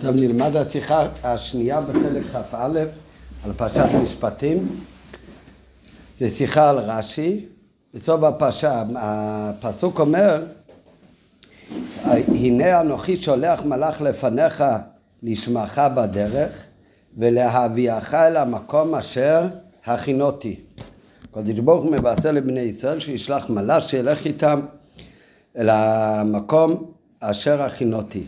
טוב, נלמד השיחה השנייה בחלק כ"א על פרשת משפטים. זו שיחה על רש"י. בסוף הפרשה, הפסוק אומר, הנה אנוכי שולח מלאך לפניך לשמך בדרך ולהביאך אל המקום אשר הכינותי. הקדוש ברוך הוא מבשר לבני ישראל שישלח מלאך שילך איתם אל המקום אשר הכינותי.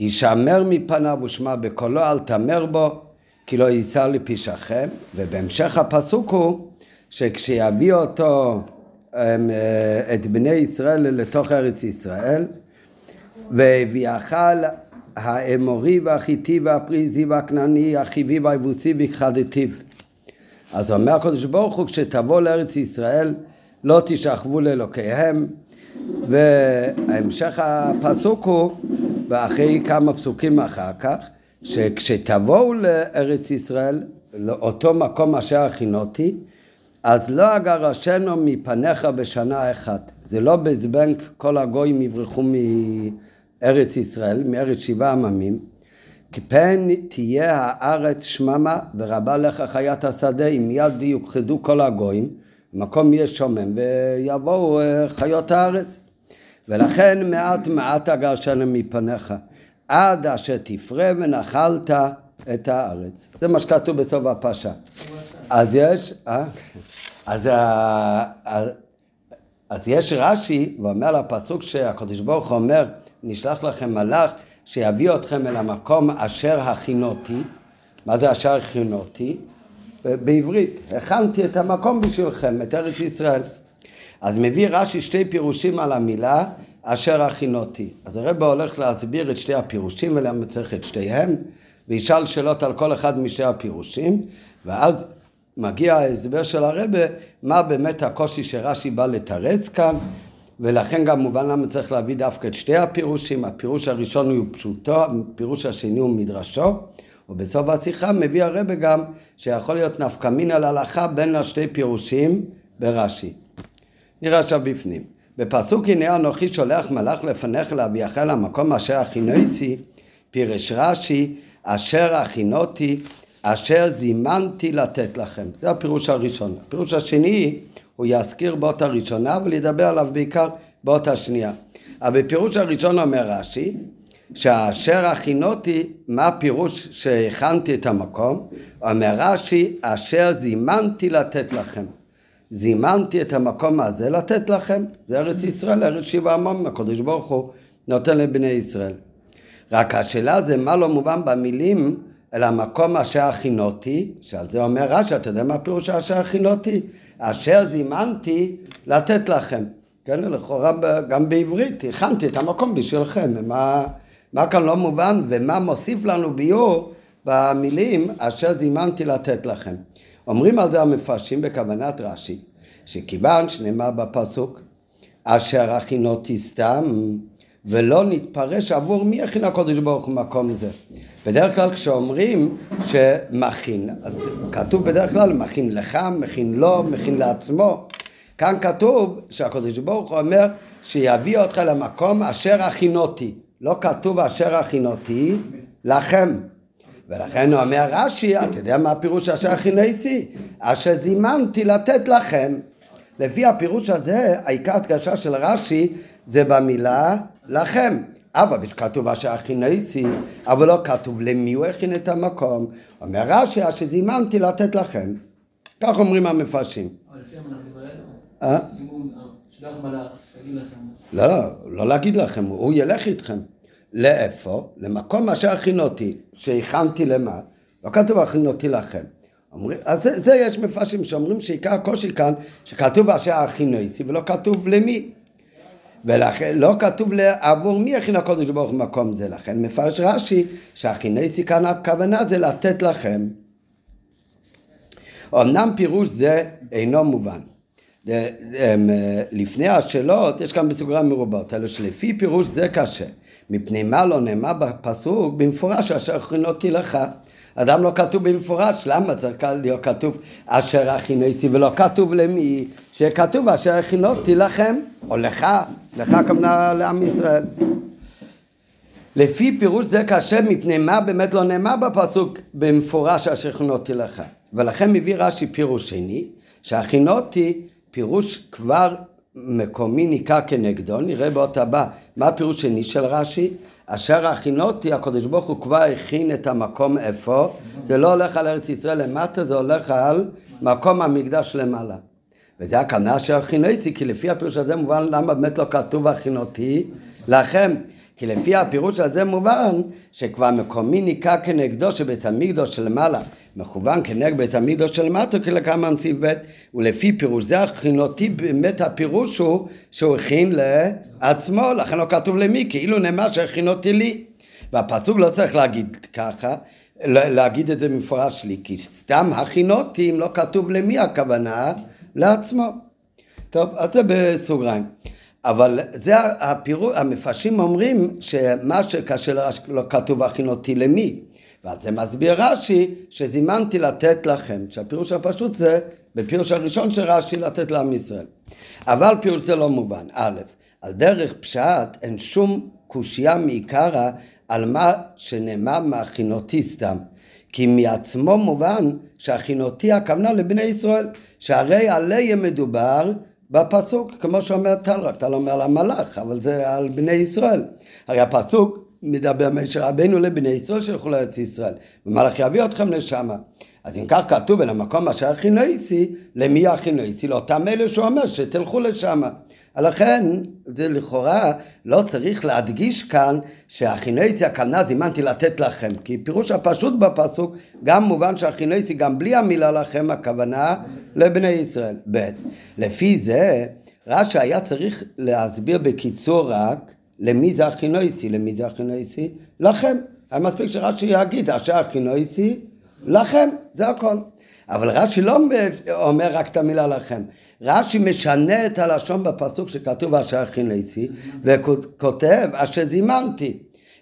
הישמר מפניו ושמע בקולו אל תמר בו כי לא יישא לפשעכם ובהמשך הפסוק הוא שכשיביא אותו אה, את בני ישראל לתוך ארץ ישראל והביאך האמורי והחיטי והפריזי והכנעני החיבי והיבוסי וכחדתיו אז אומר הקדוש ברוך הוא כשתבוא לארץ ישראל לא תשכבו לאלוקיהם והמשך הפסוק הוא ואחרי כמה פסוקים אחר כך, שכשתבואו לארץ ישראל, לאותו מקום אשר הכינותי, אז לא אגרשנו מפניך בשנה אחת. זה לא בזבנק כל הגויים יברחו מארץ ישראל, מארץ שבעה עממים. כי פן תהיה הארץ שממה ורבה לך חיית השדה, אם מיד יוכחדו כל הגויים, מקום יהיה שומם ויבואו אה, חיות הארץ. ולכן מעט מעט אגרשנו מפניך, עד אשר תפרה ונחלת את הארץ. זה מה שכתוב בסוף הפרשה. אז יש, אה? אז, אז, אז יש רש"י, ואומר לפסוק שהקדוש ברוך אומר, נשלח לכם מלאך שיביא אתכם אל המקום אשר הכינותי. מה זה אשר הכינותי? בעברית, הכנתי את המקום בשבילכם, את ארץ ישראל. אז מביא רש"י שתי פירושים על המילה אשר הכינותי. אז הרב הולך להסביר את שתי הפירושים ולמה צריך את שתיהם, וישאל שאלות על כל אחד משתי הפירושים, ואז מגיע ההסבר של הרבה, מה באמת הקושי שרש"י בא לתרץ כאן, ולכן גם מובן למה צריך להביא דווקא את שתי הפירושים, הפירוש הראשון הוא פשוטו, הפירוש השני הוא מדרשו, ובסוף השיחה מביא הרבה גם שיכול להיות נפקא מינא להלכה בין השתי פירושים ברש"י. נראה עכשיו בפנים. בפסוק הנה אנוכי שולח מלאך לפניך להביאך למקום אשר הכינותי, פירש רש"י, אשר הכינותי, אשר זימנתי לתת לכם. זה הפירוש הראשון. הפירוש השני, הוא יזכיר באות הראשונה, אבל ידבר עליו בעיקר באות השנייה. אבל בפירוש הראשון אומר רש"י, שאשר הכינותי, מה הפירוש שהכנתי את המקום? אומר רש"י, אשר זימנתי לתת לכם. זימנתי את המקום הזה לתת לכם. זה ארץ ישראל, ארץ שבעה עמם, הקדוש ברוך הוא נותן לבני ישראל. רק השאלה זה מה לא מובן במילים אל המקום אשר הכינותי, שעל זה אומר רש"י, אתה יודע מה הפירוש אשר הכינותי? אשר זימנתי לתת לכם. כן, לכאורה גם בעברית, הכנתי את המקום בשבילכם. מה, מה כאן לא מובן ומה מוסיף לנו ביור במילים אשר זימנתי לתת לכם. אומרים על זה המפרשים בכוונת רש"י, שכיוון שנאמר בפסוק, אשר הכינותי סתם, ולא נתפרש עבור מי הכין הקודש ברוך הוא מקום זה. בדרך כלל כשאומרים שמכין, אז כתוב בדרך כלל מכין לך, מכין לו, מכין לעצמו. כאן כתוב שהקודש ברוך הוא אומר שיביא אותך למקום אשר הכינותי. לא כתוב אשר הכינותי לכם. ולכן הוא אומר רש"י, אתה יודע מה הפירוש אשר הכינותי? אשר זימנתי לתת לכם. לפי הפירוש הזה, העיקר הדגשה של רש"י זה במילה לכם. אבל כתוב אשר הכינותי, אבל לא כתוב למי הוא הכין את המקום. אומר רש"י, אשר זימנתי לתת לכם. כך אומרים המפרשים. אבל לפי המלאך זה אה? אם הוא שלח מלאך, יגיד לכם. לא, לא, לא להגיד לכם, הוא ילך איתכם. לאיפה? למקום אשר הכינותי, שהכנתי למה? לא כתוב הכינותי לכם. אומרים, אז זה, זה יש מפרשים שאומרים שעיקר הקושי כאן, שכתוב אשר הכינותי ולא כתוב למי. ולכן לא כתוב עבור מי הכין הקודש ברוך הוא מקום זה, לכן מפרש רש"י שהכינותי כאן הכוונה זה לתת לכם. אמנם פירוש זה אינו מובן. לפני השאלות יש כאן בסוגריים מרובות, אלא שלפי פירוש זה קשה. מפני מה לא נאמר בפסוק במפורש אשר הכינותי לך. אדם לא כתוב במפורש, למה צריך להיות כתוב אשר הכינותי ולא כתוב למי? שכתוב אשר הכינותי לכם, או לך, לך כמובן לעם ישראל. לפי פירוש זה קשה מפני מה באמת לא נאמר בפסוק במפורש אשר הכינותי לך. ולכן מביא רש"י פירוש שני, שהכינותי פירוש כבר מקומי ניכר כנגדו, נראה באות הבא מה הפירוש שני של רש"י, אשר הכינותי, הקדוש ברוך הוא כבר הכין את המקום איפה, זה לא הולך על ארץ ישראל למטה, זה הולך על מקום המקדש למעלה. וזה הכוונה של הכינותי, כי לפי הפירוש הזה מובן למה באמת לא כתוב הכינותי לכם. כי לפי הפירוש הזה מובן שכבר מקומי ניכר כנגדו שבית המקדוש שלמעלה מכוון כנגד בית המקדוש של מטו כלכמה נציב ב' ולפי פירוש זה הכינותי באמת הפירוש הוא שהוא הכין לעצמו לכן לא כתוב למי כאילו נאמר שהכינותי לי. והפסוק לא צריך להגיד ככה להגיד את זה מפורש לי כי סתם הכינותי אם לא כתוב למי הכוונה לעצמו. טוב אז זה בסוגריים. אבל זה הפירוש, המפרשים אומרים שמה שכאשר לא כתוב הכינותי למי ועל זה מסביר רש"י שזימנתי לתת לכם, שהפירוש הפשוט זה בפירוש הראשון של רש"י לתת לעם ישראל. אבל פירוש זה לא מובן. א', על דרך פשט אין שום קושייה מעיקרא על מה שנאמר מהכינותי סתם. כי מעצמו מובן שהכינותי הכוונה לבני ישראל, שהרי עליהם מדובר בפסוק, כמו שאומר טל, רק טל אומר על המלאך, אבל זה על בני ישראל. הרי הפסוק מדבר משה רבנו לבני ישראל שילכו לארץ ישראל, ומלאך יביא אתכם לשם. אז אם כך כתוב אל המקום אשר הכינויסי, למי הכינויסי? לאותם אלה שהוא אומר שתלכו לשם. לכן, זה לכאורה לא צריך להדגיש כאן שהכינויסי הכוונה זימנתי לתת לכם, כי פירוש הפשוט בפסוק גם מובן שהכינויסי גם בלי המילה לכם הכוונה לבני ישראל. ב. לפי זה רש"י היה צריך להסביר בקיצור רק למי זה הכינויסי? למי זה הכינויסי? לכם. היה מספיק שרש"י יגיד, אשר הכינויסי, לכם, זה הכל. אבל רש"י לא אומר רק את המילה לכם. רש"י משנה את הלשון בפסוק שכתוב אשר הכינויסי, וכותב אשר זימנתי.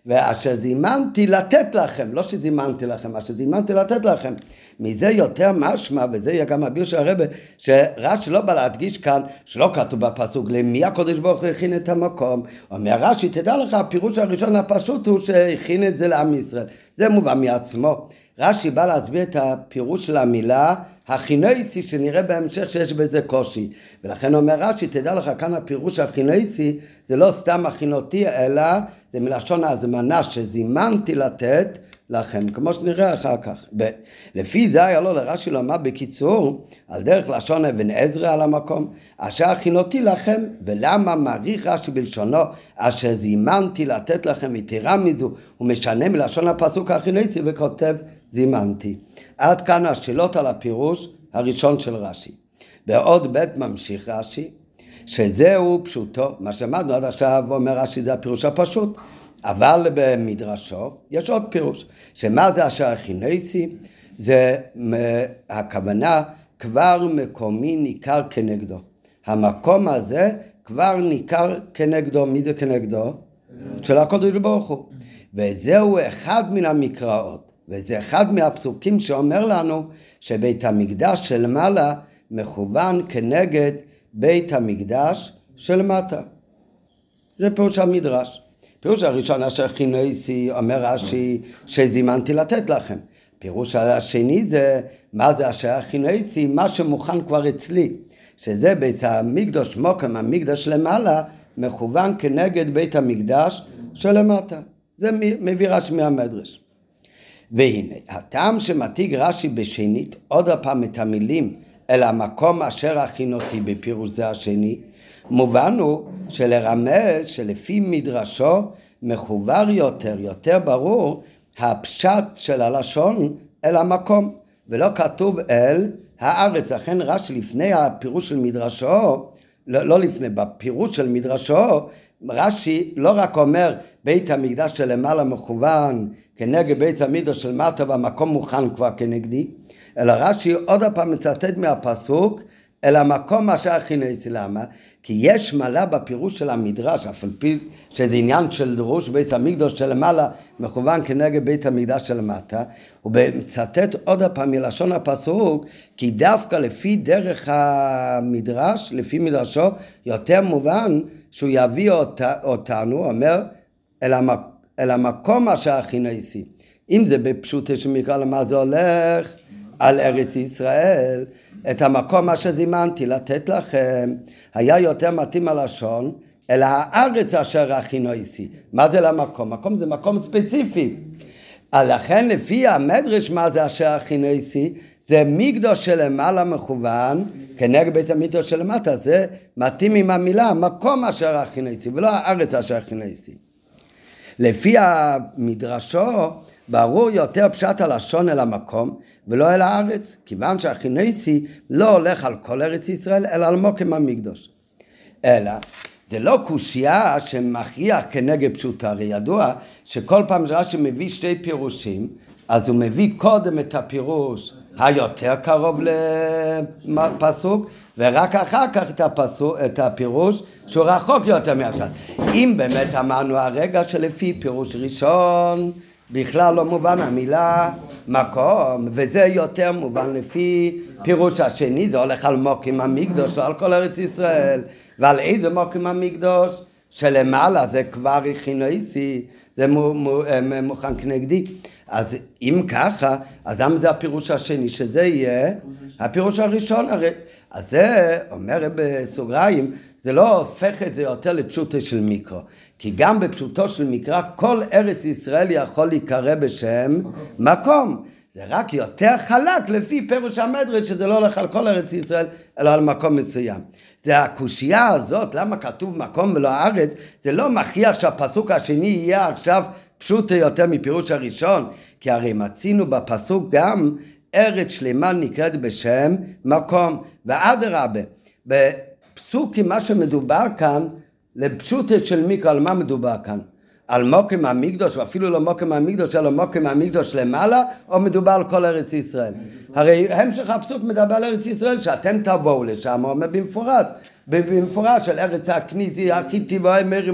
ואשר זימנתי לתת לכם, לא שזימנתי לכם, אשר זימנתי לתת לכם. מזה יותר משמע, וזה יהיה גם הביר של הרבה, שרש"י לא בא להדגיש כאן, שלא כתוב בפסוק, למי הקודש ברוך הוא הכין את המקום. אומר רש"י, תדע לך, הפירוש הראשון הפשוט הוא שהכין את זה לעם ישראל. זה מובן מעצמו. רש"י בא להסביר את הפירוש של המילה הכינויצי שנראה בהמשך שיש בזה קושי ולכן אומר רש"י תדע לך כאן הפירוש הכינויצי זה לא סתם הכינותי אלא זה מלשון ההזמנה שזימנתי לתת לכם, כמו שנראה אחר כך. לפי זה היה לו לרש"י לומר בקיצור, על דרך לשון אבן עזרא על המקום, אשר הכינותי לכם, ולמה מעריך רש"י בלשונו, אשר זימנתי לתת לכם, יתרה מזו, הוא משנה מלשון הפסוק הכינותי וכותב זימנתי. עד כאן השאלות על הפירוש הראשון של רש"י. בעוד ב' ממשיך רש"י, שזהו פשוטו, מה שאמרנו עד עכשיו, אומר רש"י זה הפירוש הפשוט. אבל במדרשו יש עוד פירוש, שמה זה אשר הכינוסי? זה הכוונה כבר מקומי ניכר כנגדו. המקום הזה כבר ניכר כנגדו, מי זה כנגדו? של הקודש ברוך הוא. וזהו אחד מן המקראות, וזה אחד מהפסוקים שאומר לנו שבית המקדש של מעלה מכוון כנגד בית המקדש של מטה. זה פירוש המדרש. פירוש הראשון אשר חינויסי אומר רש"י שזימנתי לתת לכם. פירוש השני זה מה זה אשר חינויסי מה שמוכן כבר אצלי. שזה בית המקדוש מוקם המקדש למעלה מכוון כנגד בית המקדש שלמטה. זה מביא רש"י מהמדרש. והנה הטעם שמתיג רש"י בשנית עוד הפעם את המילים אל המקום אשר הכינותי בפירוש זה השני מובן הוא שלרמז שלפי מדרשו מחובר יותר, יותר ברור, הפשט של הלשון אל המקום, ולא כתוב אל הארץ. לכן רש"י לפני הפירוש של מדרשו, לא, לא לפני, בפירוש של מדרשו, רש"י לא רק אומר בית המקדש שלמעלה מכוון כנגד בית המקדש של מטה והמקום מוכן כבר כנגדי, אלא רש"י עוד פעם מצטט מהפסוק אל המקום אשר הכינס. למה? כי יש מעלה בפירוש של המדרש, אף על פי שזה עניין של דרוש בית המקדוש שלמעלה מכוון כנגד בית המקדש שלמטה, הוא מצטט עוד פעם מלשון הפסוק, כי דווקא לפי דרך המדרש, לפי מדרשו, יותר מובן שהוא יביא אות, אותנו, אומר, אל המק... אל המקום אשר הכינויסי. אם זה בפשוטו של מקרא למה זה הולך? על ארץ ישראל, את המקום אשר זימנתי לתת לכם, היה יותר מתאים הלשון, אלא הארץ אשר הכינויסי. מה זה למקום? מקום זה מקום ספציפי. לכן לפי המדרש מה זה אשר הכינויסי? זה מקדוש שלמעלה מכוון כנגד בית המקדוש שלמטה, זה מתאים עם המילה מקום אשר הכינויסי ולא הארץ אשר הכינויסי. לפי המדרשו ברור יותר פשט הלשון אל המקום ולא אל הארץ, כיוון שהכינויסי לא הולך על כל ארץ ישראל אלא על מוקם המקדוש. אלא זה לא קושייה שמכריח כנגד פשוטו, הרי ידוע שכל פעם שרש"י מביא שתי פירושים, אז הוא מביא קודם את הפירוש היותר קרוב לפסוק, ורק אחר כך את, הפסוק, את הפירוש שהוא רחוק יותר מהפשט. אם באמת אמרנו הרגע שלפי פירוש ראשון בכלל לא מובן המילה מקום, וזה יותר מובן לפי פירוש השני, זה הולך על מוקים המקדוש, לא על כל ארץ ישראל. ועל איזה מוקים המקדוש? שלמעלה זה כבר הכינויסי, זה אה, מוכן כנגדי. אז אם ככה, אז למה זה הפירוש השני? שזה יהיה הפירוש הראשון הרי. אז זה אומר בסוגריים, זה לא הופך את זה יותר לפשוטו של מיקרו. כי גם בפשוטו של מקרא, כל ארץ ישראל יכול להיקרא בשם מקום. זה רק יותר חלק לפי פירוש המדרש שזה לא הולך על כל ארץ ישראל, אלא על מקום מסוים. זה הקושייה הזאת, למה כתוב מקום ולא הארץ, זה לא מכריח שהפסוק השני יהיה עכשיו פשוט יותר מפירוש הראשון, כי הרי מצינו בפסוק גם ארץ שלמה נקראת בשם מקום, ואדרבה, בפסוקים מה שמדובר כאן, לפשוטת של מיקרו, על מה מדובר כאן? על מוקם המקדוש, ואפילו לא מוקם המקדוש, אלא מוקם המקדוש למעלה, או מדובר על כל ארץ ישראל? הרי המשך הפסוק מדבר על ארץ ישראל, שאתם תבואו לשם, הוא אומר במפורש, במפורש של ארץ הכניסי, החיטי והאמר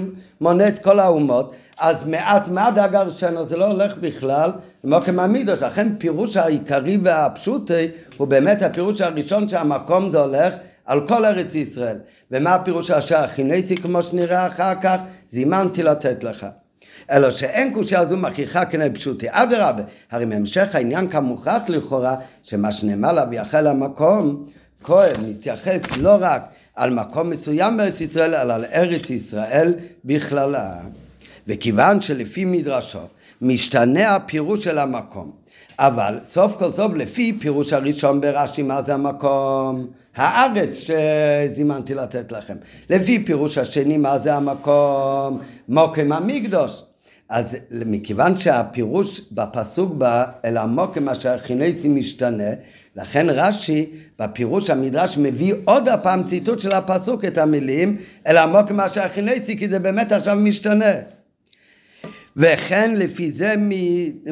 מונה את כל האומות, אז מעט מעט הגר שנו, זה לא הולך בכלל למוקם המקדוש, לכן פירוש העיקרי והפשוטי הוא באמת הפירוש הראשון שהמקום זה הולך על כל ארץ ישראל. ומה הפירוש אשר הכינתי כמו שנראה אחר כך, זימנתי לתת לך. אלא שאין קושייה זו מכריחה כנראה פשוטי. אדרבה, הרי מהמשך העניין כאן מוכרח לכאורה שמה שנאמר לה ויחל המקום, כהן מתייחס לא רק על מקום מסוים בארץ ישראל, אלא על ארץ ישראל בכללה. וכיוון שלפי מדרשו משתנה הפירוש של המקום, אבל סוף כל סוף לפי פירוש הראשון ברש"י מה זה המקום? הארץ שזימנתי לתת לכם. לפי פירוש השני מה זה המקום? מוקם המקדוש. אז מכיוון שהפירוש בפסוק בא אל המוקם אשר חינצי משתנה, לכן רש"י בפירוש המדרש מביא עוד הפעם ציטוט של הפסוק את המילים אל המוקם אשר חינצי כי זה באמת עכשיו משתנה. וכן לפי זה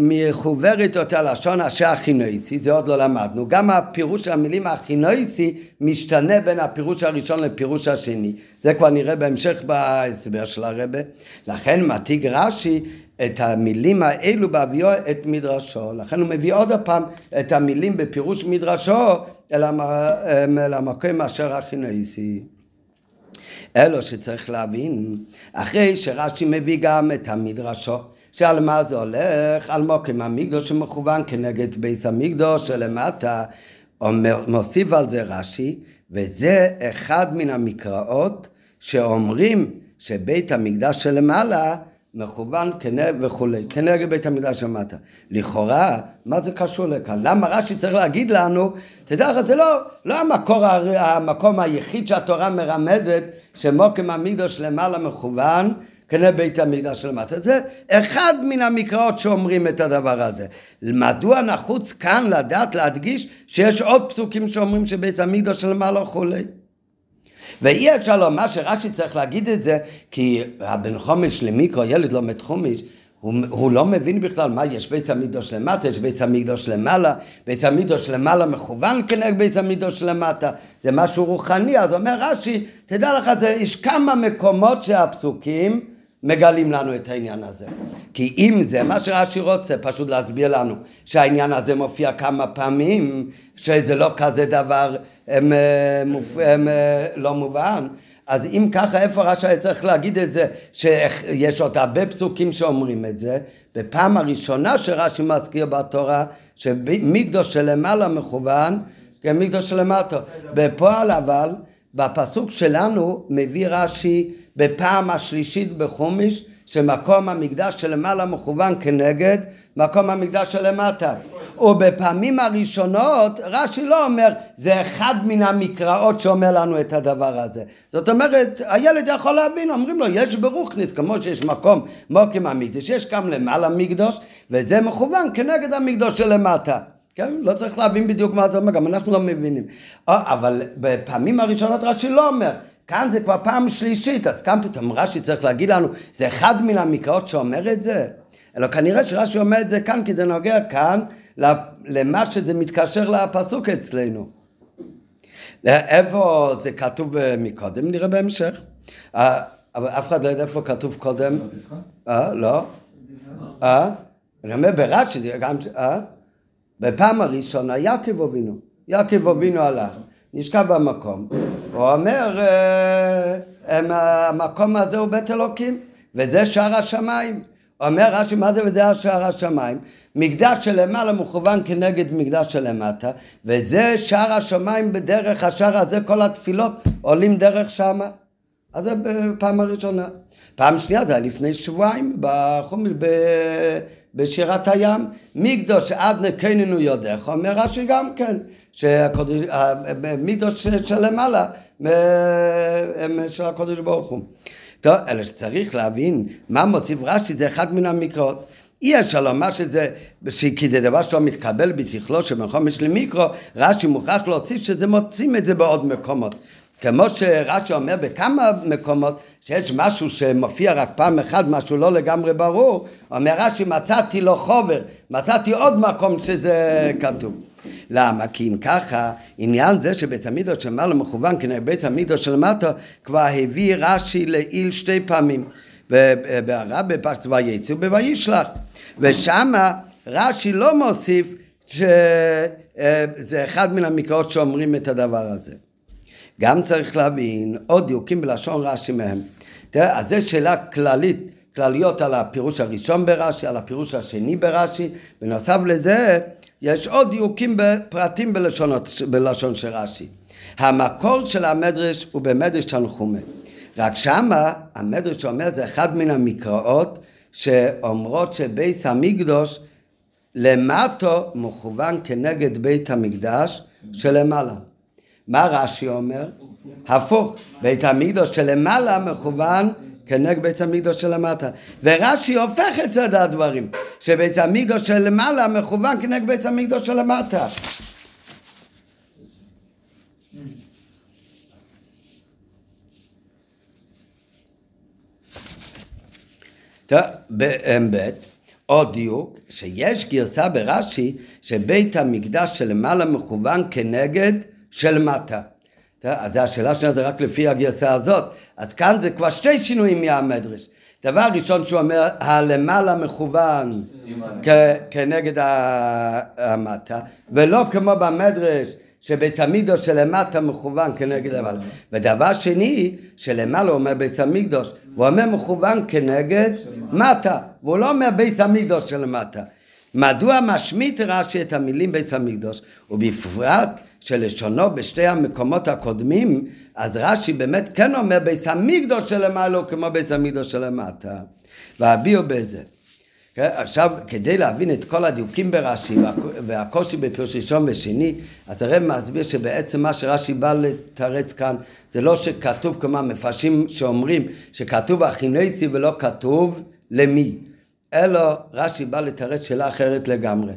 מחוברת אותה לשון אשר הכינויסי, זה עוד לא למדנו. גם הפירוש של המילים הכינויסי משתנה בין הפירוש הראשון לפירוש השני. זה כבר נראה בהמשך בהסבר של הרבה. לכן מתיג רש"י את המילים האלו בהביאו את מדרשו. לכן הוא מביא עוד פעם את המילים בפירוש מדרשו אל המקום אשר הכינויסי. אלו שצריך להבין, אחרי שרש"י מביא גם את המדרשו, שעל מה זה הולך? על מוקם המקדוש שמכוון כנגד בית המקדוש שלמטה, מוסיף על זה רש"י, וזה אחד מן המקראות שאומרים שבית המקדש שלמעלה מכוון כנגד וכולי, כנגד בית המקדש שלמטה. לכאורה, מה זה קשור לכאן? למה רש"י צריך להגיד לנו, תדע לך, זה לא, לא המקור, המקום היחיד שהתורה מרמזת שמוקם המקדוש למעלה מכוון כנגד בית המקדש למטה. זה אחד מן המקראות שאומרים את הדבר הזה. מדוע נחוץ כאן לדעת, להדגיש, שיש עוד פסוקים שאומרים שבית המקדש למעלה וכולי? ואי אפשר לומר שרש"י צריך להגיד את זה, כי הבן חומש למיקרו, ילד לומד חומש, הוא, הוא לא מבין בכלל מה יש בית המקדוש למטה, יש בית המקדוש למעלה, בית המקדוש למעלה מכוון כנגד בית המקדוש למטה, זה משהו רוחני, אז אומר רש"י, תדע לך, זה, יש כמה מקומות שהפסוקים מגלים לנו את העניין הזה. כי אם זה מה שרש"י רוצה, פשוט להסביר לנו שהעניין הזה מופיע כמה פעמים, שזה לא כזה דבר הם, הם, הם, לא מובן, אז אם ככה, איפה רש"י היה צריך להגיד את זה, שיש עוד הרבה פסוקים שאומרים את זה? בפעם הראשונה שרש"י מזכיר בתורה, שמקדוש שלמעלה מכוון, כן, מקדוש שלמטה. בפועל אבל, בפסוק שלנו מביא רש"י בפעם השלישית בחומיש, שמקום המקדש שלמעלה מכוון כנגד מקום המקדש שלמטה. ובפעמים הראשונות רש"י לא אומר זה אחד מן המקראות שאומר לנו את הדבר הזה. זאת אומרת הילד יכול להבין אומרים לו יש ברוכניס כמו שיש מקום מוקים המקדש יש גם למעלה מקדוש וזה מכוון כנגד המקדוש שלמטה. כן? לא צריך להבין בדיוק מה זה אומר, גם אנחנו לא מבינים. אבל בפעמים הראשונות רש"י לא אומר, כאן זה כבר פעם שלישית, אז כאן פתאום רש"י צריך להגיד לנו, זה אחד מן המקראות שאומר את זה? אלא כנראה שרש"י אומר את זה כאן, כי זה נוגע כאן למה שזה מתקשר לפסוק אצלנו. איפה זה כתוב מקודם? נראה בהמשך. אה, אבל אף אחד לא יודע איפה כתוב קודם. אה, לא. אה? אני אומר ברש"י, זה גם... אה? בפעם הראשונה יעקב אבינו. יעקב אבינו הלך. נשכב במקום. הוא אומר, אה, המקום הזה הוא בית אלוקים, וזה שער השמיים. אומר רש"י, מה זה וזה שער השמיים? מקדש שלמעלה מכוון כנגד מקדש שלמטה, וזה שער השמיים בדרך השער הזה, כל התפילות עולים דרך שמה. אז זה בפעם הראשונה. פעם שנייה זה היה לפני שבועיים, בחומר, בשירת הים, מקדוש עד נקננו יודך, אומר רש"י גם כן, שמקדוש שלמעלה של הקודש ברוך הוא. טוב, אלא שצריך להבין מה מוסיף רש"י זה אחד מן המקרות. אי אפשר לומר שזה, כי זה דבר שלא מתקבל בשכלו שבחומש למיקרו, רש"י מוכרח להוסיף שזה מוצאים את זה בעוד מקומות. כמו שרש"י אומר בכמה מקומות שיש משהו שמופיע רק פעם אחת, משהו לא לגמרי ברור, אומר רש"י מצאתי לו חובר, מצאתי עוד מקום שזה כתוב. למה? כי אם ככה, עניין זה שבית המקדוש של מעלה מכוון כנגד בית המקדוש של מטה כבר הביא רש"י לעיל שתי פעמים. בהרב בפרשת וייצאו בוישלח. ושמה רש"י לא מוסיף שזה אחד מן המקראות שאומרים את הדבר הזה. גם צריך להבין עוד דיוקים בלשון רש"י מהם. תראה, אז זו שאלה כללית, כלליות על הפירוש הראשון ברש"י, על הפירוש השני ברש"י, בנוסף לזה יש עוד דיוקים בפרטים בלשונות, בלשון של רש"י. המקור של המדרש הוא במדרש תנחומה. רק שמה המדרש אומר זה אחד מן המקראות שאומרות שבית המקדוש למטו מכוון כנגד בית המקדש שלמעלה. מה רש"י אומר? הפוך, בית המקדוש שלמעלה מכוון כנגד בית המקדוש שלמטה. ורש"י הופך את צד הדברים, שבית המקדוש שלמעלה מכוון כנגד בית המקדוש שלמטה. טוב, באמת, עוד דיוק, שיש גרסה ברש"י שבית המקדש שלמעלה מכוון כנגד של מטה. אז השאלה שלה זה רק לפי הגרסה הזאת. אז כאן זה כבר שתי שינויים מהמדרש. דבר ראשון שהוא אומר, הלמעלה מכוון כנגד המטה, ולא כמו במדרש שבית המקדוש שלמטה מכוון כנגד למעלה. ודבר שני, שלמעלה אומר בית המקדוש, הוא אומר מכוון כנגד מטה, והוא לא אומר בית המקדוש שלמטה. מדוע משמיט רש"י את המילים בית המקדוש, ובפרט שלשונו בשתי המקומות הקודמים, אז רש"י באמת כן אומר בית המקדוש שלמעלה הוא כמו בית המקדוש שלמטה. והביאו בזה. כן? עכשיו, כדי להבין את כל הדיוקים ברש"י והקושי בפירוש ראשון ושני, אז הרב מסביר שבעצם מה שרש"י בא לתרץ כאן, זה לא שכתוב כמו המפרשים שאומרים שכתוב החינצי ולא כתוב למי, אלא רש"י בא לתרץ שאלה אחרת לגמרי.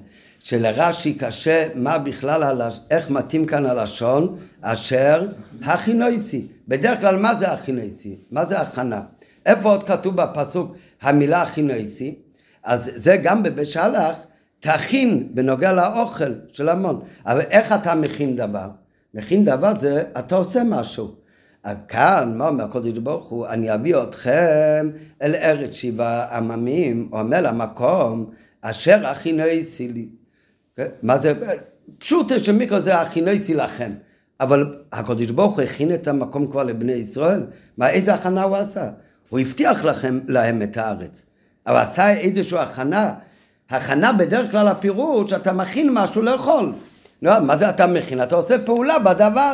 שלרש"י קשה מה בכלל, איך מתאים כאן הלשון, אשר הכינויסי. בדרך כלל מה זה הכינויסי? מה זה הכנה? איפה עוד כתוב בפסוק המילה הכינויסי? אז זה גם בבשלח, תכין בנוגע לאוכל של המון. אבל איך אתה מכין דבר? מכין דבר זה, אתה עושה משהו. כאן, מה אומר הקודש ברוך הוא? אני אביא אתכם אל ארץ שבעה עממים, או אומר למקום, אשר הכינויסי לי. כן? מה זה? פשוט שמיקרו זה הכינויצי לכם. אבל הקדוש ברוך הוא הכין את המקום כבר לבני ישראל. מה, איזה הכנה הוא עשה? הוא הבטיח לכם, להם את הארץ. אבל עשה איזושהי הכנה. הכנה בדרך כלל הפירוש, אתה מכין משהו לאכול. לא, מה זה אתה מכין? אתה עושה פעולה בדבר.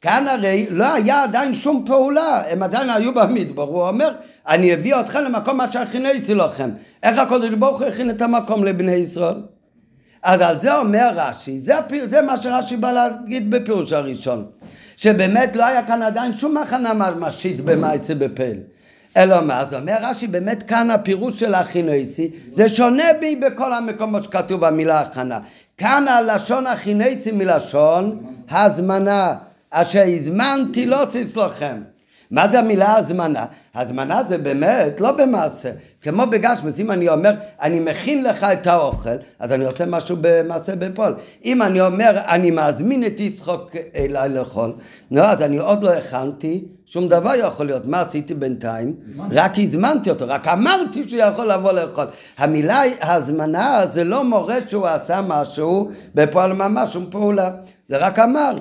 כאן הרי לא היה עדיין שום פעולה, הם עדיין היו במדבר, הוא אומר, אני אביא אתכם למקום מה שהכינתי לכם. איך הקדוש ברוך הוא הכין את המקום לבני ישראל? אז על זה אומר רש"י, זה, זה מה שרש"י בא להגיד בפירוש הראשון, שבאמת לא היה כאן עדיין שום הכנה ממשית במעשה בפל. אלא מה, אז אומר רש"י, באמת כאן הפירוש של הכינויצי, זה שונה בי בכל המקומות שכתוב במילה הכנה. כאן הלשון הכינויצי מלשון הזמנה, אשר הזמנתי לא לכם. מה זה המילה הזמנה? הזמנה זה באמת לא במעשה. כמו בגשמס, אם אני אומר, אני מכין לך את האוכל, אז אני עושה משהו במעשה בפועל. אם אני אומר, אני מזמין את יצחוק אליי לאכול, נו, אז אני עוד לא הכנתי, שום דבר יכול להיות. מה עשיתי בינתיים? רק הזמנתי אותו, רק אמרתי שהוא יכול לבוא לאכול. המילה הזמנה זה לא מורה שהוא עשה משהו בפועל ממש, שום פעולה. זה רק אמר.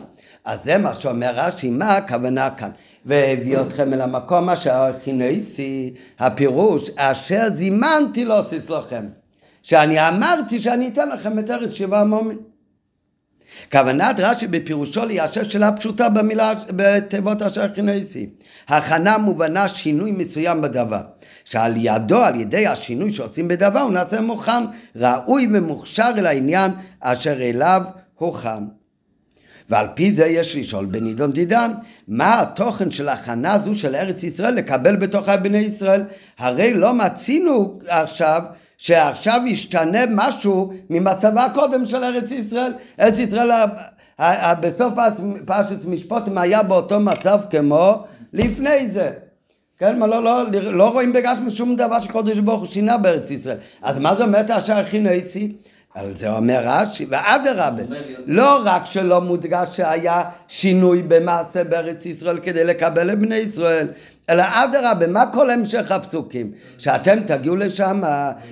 אז זה מה שאומר רש"י, מה הכוונה כאן? והביא אתכם אל המקום אשר הכינויסי, הפירוש, אשר זימנתי להוסיף לכם. שאני אמרתי שאני אתן לכם את ארץ שבעה מומים. כוונת רש"י בפירושו ליישב שאלה פשוטה במילה, בתיבות אשר הכינויסי. הכנה מובנה שינוי מסוים בדבר. שעל ידו, על ידי השינוי שעושים בדבר, הוא נעשה מוכן, ראוי ומוכשר אל העניין אשר אליו הוכן. ועל פי זה יש לשאול בנידון דידן, מה התוכן של הכנה זו של ארץ ישראל לקבל בתוך בני ישראל? הרי לא מצינו עכשיו שעכשיו ישתנה משהו ממצבה הקודם של ארץ ישראל. ארץ ישראל בסוף פרשת משפוטים היה באותו מצב כמו לפני זה. כן, מה לא, לא, לא רואים בגשמי שום דבר שקודש ברוך הוא שינה בארץ ישראל. אז מה זה אומר אשר הכינו עצי? על זה אומר רש"י, ואדרבה, לא רק שלא מודגש שהיה שינוי במעשה בארץ ישראל כדי לקבל את בני ישראל, אלא אדרבה, מה כל המשך הפסוקים? שאתם תגיעו לשם,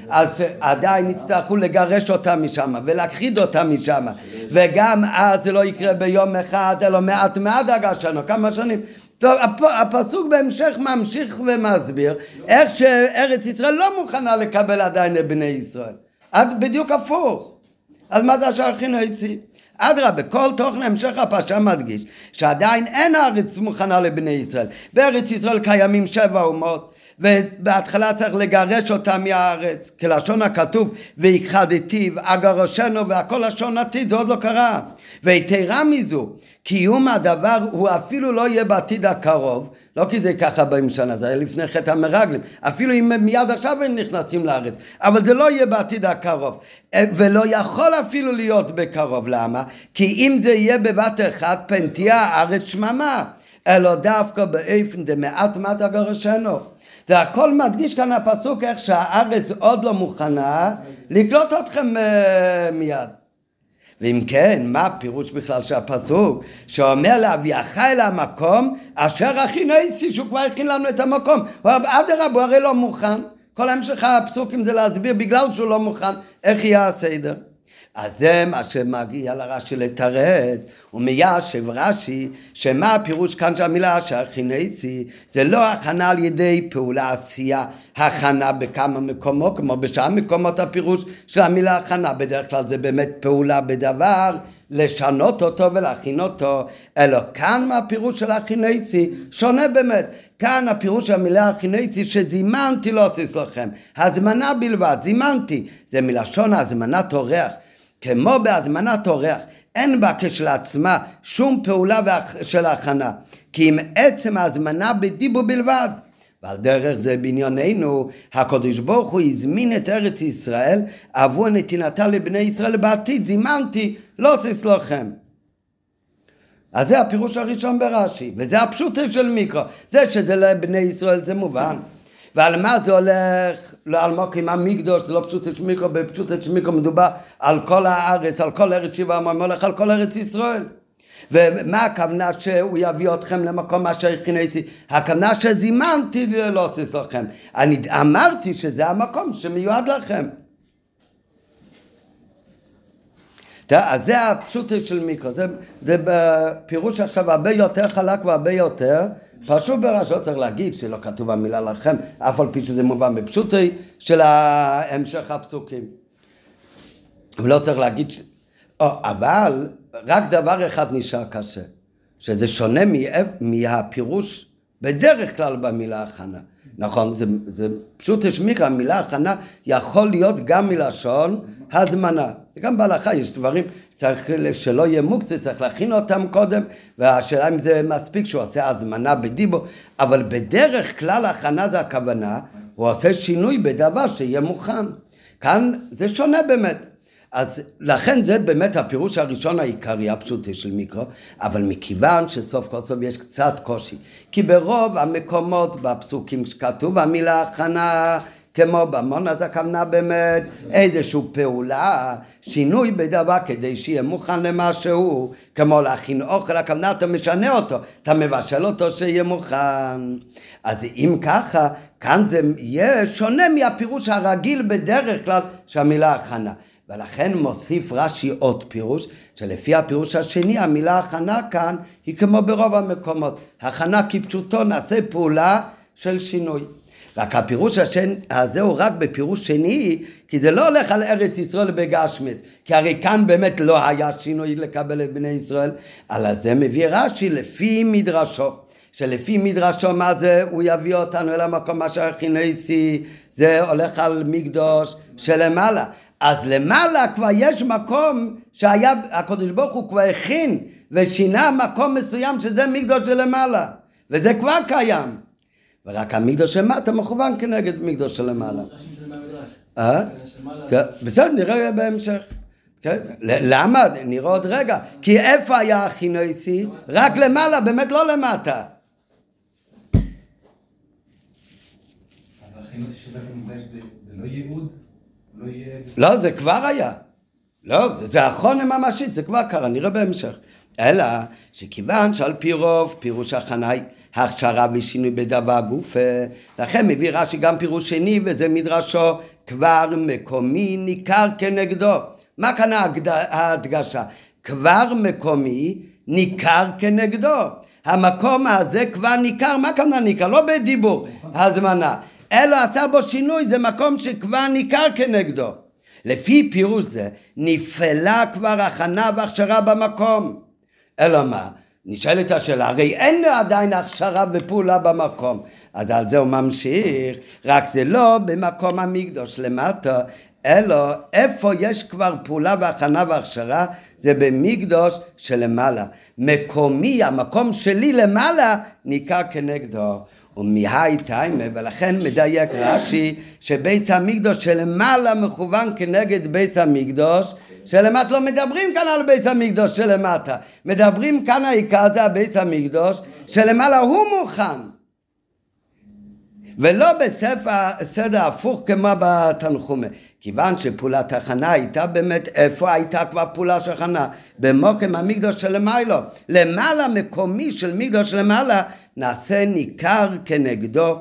אז עדיין יצטרכו לגרש אותם משם ולהכחיד אותם משם, וגם אז זה לא יקרה ביום אחד, אלא מעט מעט הגשנו, כמה שנים. טוב, הפסוק בהמשך ממשיך ומסביר איך שארץ ישראל לא מוכנה לקבל עדיין את בני ישראל. אז בדיוק הפוך. אז מה זה השער חינוכי? אדרבה, כל תוכן המשך הפרשה מדגיש שעדיין אין הארץ מוכנה לבני ישראל. בארץ ישראל קיימים שבע אומות ובהתחלה צריך לגרש אותם מהארץ, כלשון הכתוב, והכחדתי ואגרשנו והכל לשון עתיד, זה עוד לא קרה. ויתרה מזו, קיום הדבר הוא אפילו לא יהיה בעתיד הקרוב, לא כי זה ככה באים שנה, זה היה לפני חטא המרגלים, אפילו אם מיד עכשיו הם נכנסים לארץ, אבל זה לא יהיה בעתיד הקרוב, ולא יכול אפילו להיות בקרוב, למה? כי אם זה יהיה בבת אחת, פן תהיה הארץ שממה, אלא דווקא באיפן דמעט מעט אגרשנו. זה הכל מדגיש כאן הפסוק איך שהארץ עוד לא מוכנה לקלוט אתכם uh, מיד. ואם כן, מה הפירוש בכלל של הפסוק שאומר להביאך אל המקום אשר הכי נעשי שהוא כבר הכין לנו את המקום. אדרבה, הוא הרי לא מוכן. כל המשך הפסוקים זה להסביר בגלל שהוא לא מוכן איך יהיה הסדר. אז זה מה שמגיע לרש"י לתרץ, ומיישב רש"י, שמה הפירוש כאן של המילה שהכינסי, זה לא הכנה על ידי פעולה עשייה, הכנה בכמה מקומות, כמו בשאר מקומות הפירוש של המילה הכנה, בדרך כלל זה באמת פעולה בדבר, לשנות אותו ולהכין אותו, אלא כאן מהפירוש של הכינסי, שונה באמת. כאן הפירוש של המילה הכינסי שזימנתי לא עשיתי לכם, הזמנה בלבד, זימנתי, זה מלשון הזמנת אורח. כמו בהזמנת אורח, אין בה כשלעצמה שום פעולה של הכנה, כי אם עצם ההזמנה בדיבו בלבד. ועל דרך זה בענייננו, הקדוש ברוך הוא הזמין את ארץ ישראל עבור נתינתה לבני ישראל בעתיד, זימנתי, לא לכם. אז זה הפירוש הראשון ברש"י, וזה הפשוט של מיקרו. זה שזה לבני ישראל זה מובן. ועל מה זה הולך? לא על מוקים המקדוש, זה לא פשוט את שמיקו, בפשוט את שמיקו מדובר על כל הארץ, על כל ארץ שבעה, מה הולך על כל ארץ ישראל. ומה הכוונה שהוא יביא אתכם למקום אשר הכינתי? הכוונה שזימנתי להוסיף לכם. אני אמרתי שזה המקום שמיועד לכם. אז זה הפשוט של מיקרו, זה, זה בפירוש עכשיו הרבה יותר חלק והרבה יותר פשוט לא צריך להגיד שלא כתוב המילה לכם, אף על פי שזה מובן בפשוטי של המשך הפסוקים. ולא צריך להגיד, ש... או, אבל רק דבר אחד נשאר קשה, שזה שונה מהפירוש בדרך כלל במילה הכנה. נכון, זה, זה פשוט יש מקרא, המילה הכנה יכול להיות גם מלשון הזמנה. גם בהלכה יש דברים צריך שלא יהיה מוקצה, צריך להכין אותם קודם, והשאלה אם זה מספיק שהוא עושה הזמנה בדיבו, אבל בדרך כלל הכנה זה הכוונה, הוא עושה שינוי בדבר שיהיה מוכן. כאן זה שונה באמת. אז לכן זה באמת הפירוש הראשון העיקרי הפשוטי של מיקרו, אבל מכיוון שסוף כל סוף יש קצת קושי, כי ברוב המקומות בפסוקים שכתוב המילה הכנה כמו במון אז הכוונה באמת איזושהי פעולה, שינוי בדבר כדי שיהיה מוכן למשהו, כמו להכין אוכל, הכוונה אתה משנה אותו, אתה מבשל אותו שיהיה מוכן. אז אם ככה, כאן זה יהיה שונה מהפירוש הרגיל בדרך כלל של המילה הכנה. ולכן מוסיף רש"י עוד פירוש, שלפי הפירוש השני המילה הכנה כאן היא כמו ברוב המקומות. הכנה כפשוטו נעשה פעולה של שינוי. רק הפירוש השני, הזה הוא רק בפירוש שני, כי זה לא הולך על ארץ ישראל בגשמס, כי הרי כאן באמת לא היה שינוי לקבל את בני ישראל, אלא זה מביא רש"י לפי מדרשו. שלפי מדרשו מה זה, הוא יביא אותנו אל המקום מה שהכינוסי, זה הולך על מקדוש שלמעלה. אז למעלה כבר יש מקום שהיה, הקדוש ברוך הוא כבר הכין ושינה מקום מסוים שזה מקדוש שלמעלה, וזה כבר קיים. ורק המקדוש למטה מכוון כנגד מקדוש שלמעלה. אה? בסדר, נראה בהמשך. כן? למה? נראה עוד רגע. כי איפה היה הכינוסי? רק למעלה, באמת לא למטה. לא, זה כבר היה. לא, זה אחרונה ממשית, זה כבר קרה, נראה בהמשך. אלא שכיוון שעל פי רוב פירוש הכנה הכשרה ושינוי בדבר גוף, לכן מביא רש"י גם פירוש שני וזה מדרשו כבר מקומי ניכר כנגדו. מה כאן ההדגשה? כבר מקומי ניכר כנגדו. המקום הזה כבר ניכר, מה כמובן ניכר? לא בדיבור, הזמנה. אלא עשה בו שינוי, זה מקום שכבר ניכר כנגדו. לפי פירוש זה, נפעלה כבר הכנה והכשרה במקום. אלא מה? נשאלת השאלה, הרי אין עדיין הכשרה ופעולה במקום. אז על זה הוא ממשיך, רק זה לא במקום המקדוש למטה, אלא איפה יש כבר פעולה והכנה והכשרה, זה במקדוש שלמעלה. מקומי, המקום שלי למעלה, ניכר כנגדו. ומהי טיימה, ולכן מדייק רש"י שבית המקדוש שלמעלה מכוון כנגד בית המקדוש שלמטה לא מדברים כאן על בית המקדוש שלמטה, מדברים כאן העיקר זה הבית המקדוש שלמעלה הוא מוכן ולא בספר סדר הפוך כמו בתנחומה כיוון שפעולת הכנה הייתה באמת איפה הייתה כבר פעולה של הכנה? במוקם המקדוש שלמיילו. למעלה מקומי של מקדוש למעלה נעשה ניכר כנגדו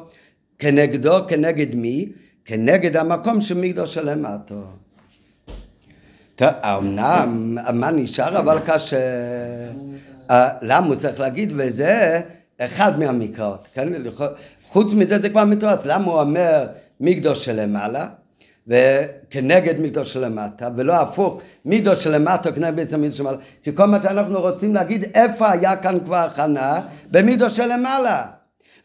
כנגדו כנגד מי? כנגד המקום של מקדוש שלמטו. אמנם מה נשאר? אבל קשה. אה, למה הוא צריך להגיד? וזה אחד מהמקראות. כן? חוץ מזה זה כבר מתועד. למה הוא אומר מקדוש שלמעלה וכנגד מקדוש שלמטה ולא הפוך מקדוש שלמטה כנגד בעצם מקדוש שלמעלה? כי כל מה שאנחנו רוצים להגיד איפה היה כאן כבר הכנה? במקדוש שלמעלה.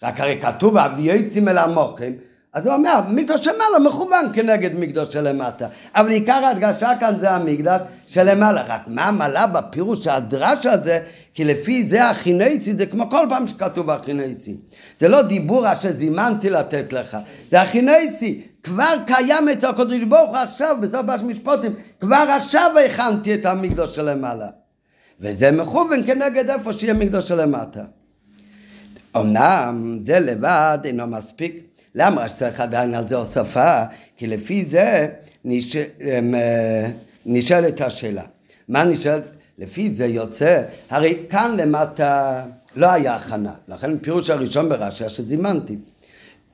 רק הרי כתוב אבייצים אל המוקים אז הוא אומר, מקדוש שמעלה מכוון כנגד מקדוש שלמטה. אבל עיקר ההדגשה כאן זה המקדש שלמעלה. רק מה מעלה בפירוש הדרש הזה? כי לפי זה החינסי, זה כמו כל פעם שכתוב החינסי. זה לא דיבור אשר זימנתי לתת לך, זה החינסי. כבר קיים אצל הקדוש ברוך הוא עכשיו, בסוף בש משפוטים, כבר עכשיו הכנתי את המקדוש שלמעלה. וזה מכוון כנגד איפה שיהיה מקדוש שלמטה. אמנם זה לבד אינו מספיק. למה שצריך עדיין על זה הוספה? כי לפי זה נש... אמ, אה, נשאלת השאלה. מה נשאלת? לפי זה יוצא, הרי כאן למטה לא היה הכנה, לכן פירוש הראשון ברש"י שזימנתי.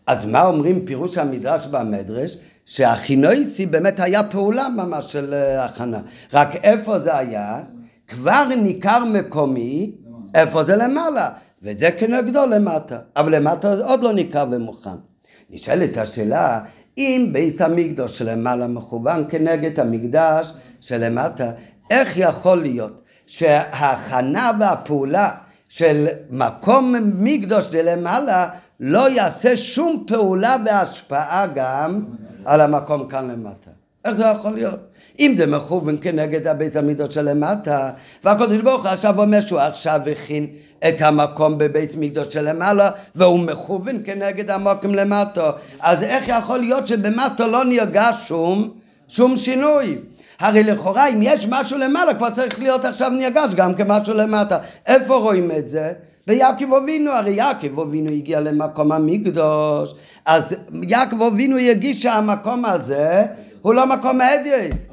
אז מה אומרים פירוש המדרש במדרש? שהחינויסי באמת היה פעולה ממש של אה, הכנה. רק איפה זה היה? כבר ניכר מקומי, איפה זה למעלה? וזה כנגדו למטה. אבל למטה עוד לא ניכר ומוכן. נשאלת השאלה, אם בית המקדוש שלמעלה מכוון כנגד המקדש שלמטה, איך יכול להיות שההכנה והפעולה של מקום מקדוש דלמעלה לא יעשה שום פעולה והשפעה גם על המקום כאן למטה. איך זה יכול להיות? אם זה מכוון כנגד הבית המקדוש שלמטה, והקדוש ברוך הוא עכשיו אומר שהוא עכשיו הכין את המקום בבית מקדוש שלמעלה, והוא מכוון כנגד המקום למטה, אז איך יכול להיות שבמטה לא נרגש שום, שום שינוי? הרי לכאורה אם יש משהו למעלה כבר צריך להיות עכשיו נרגש גם כמשהו למטה. איפה רואים את זה? ביעקב אבינו, הרי יעקב אבינו הגיע למקום המקדוש, אז יעקב אבינו יגיש שהמקום הזה הוא לא מקום אדיוט.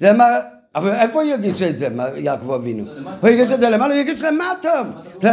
זה מה... אבל איפה הוא יגיש את זה, יעקב אבינו? הוא יגיש את זה למעלה, הוא יגיש למטה.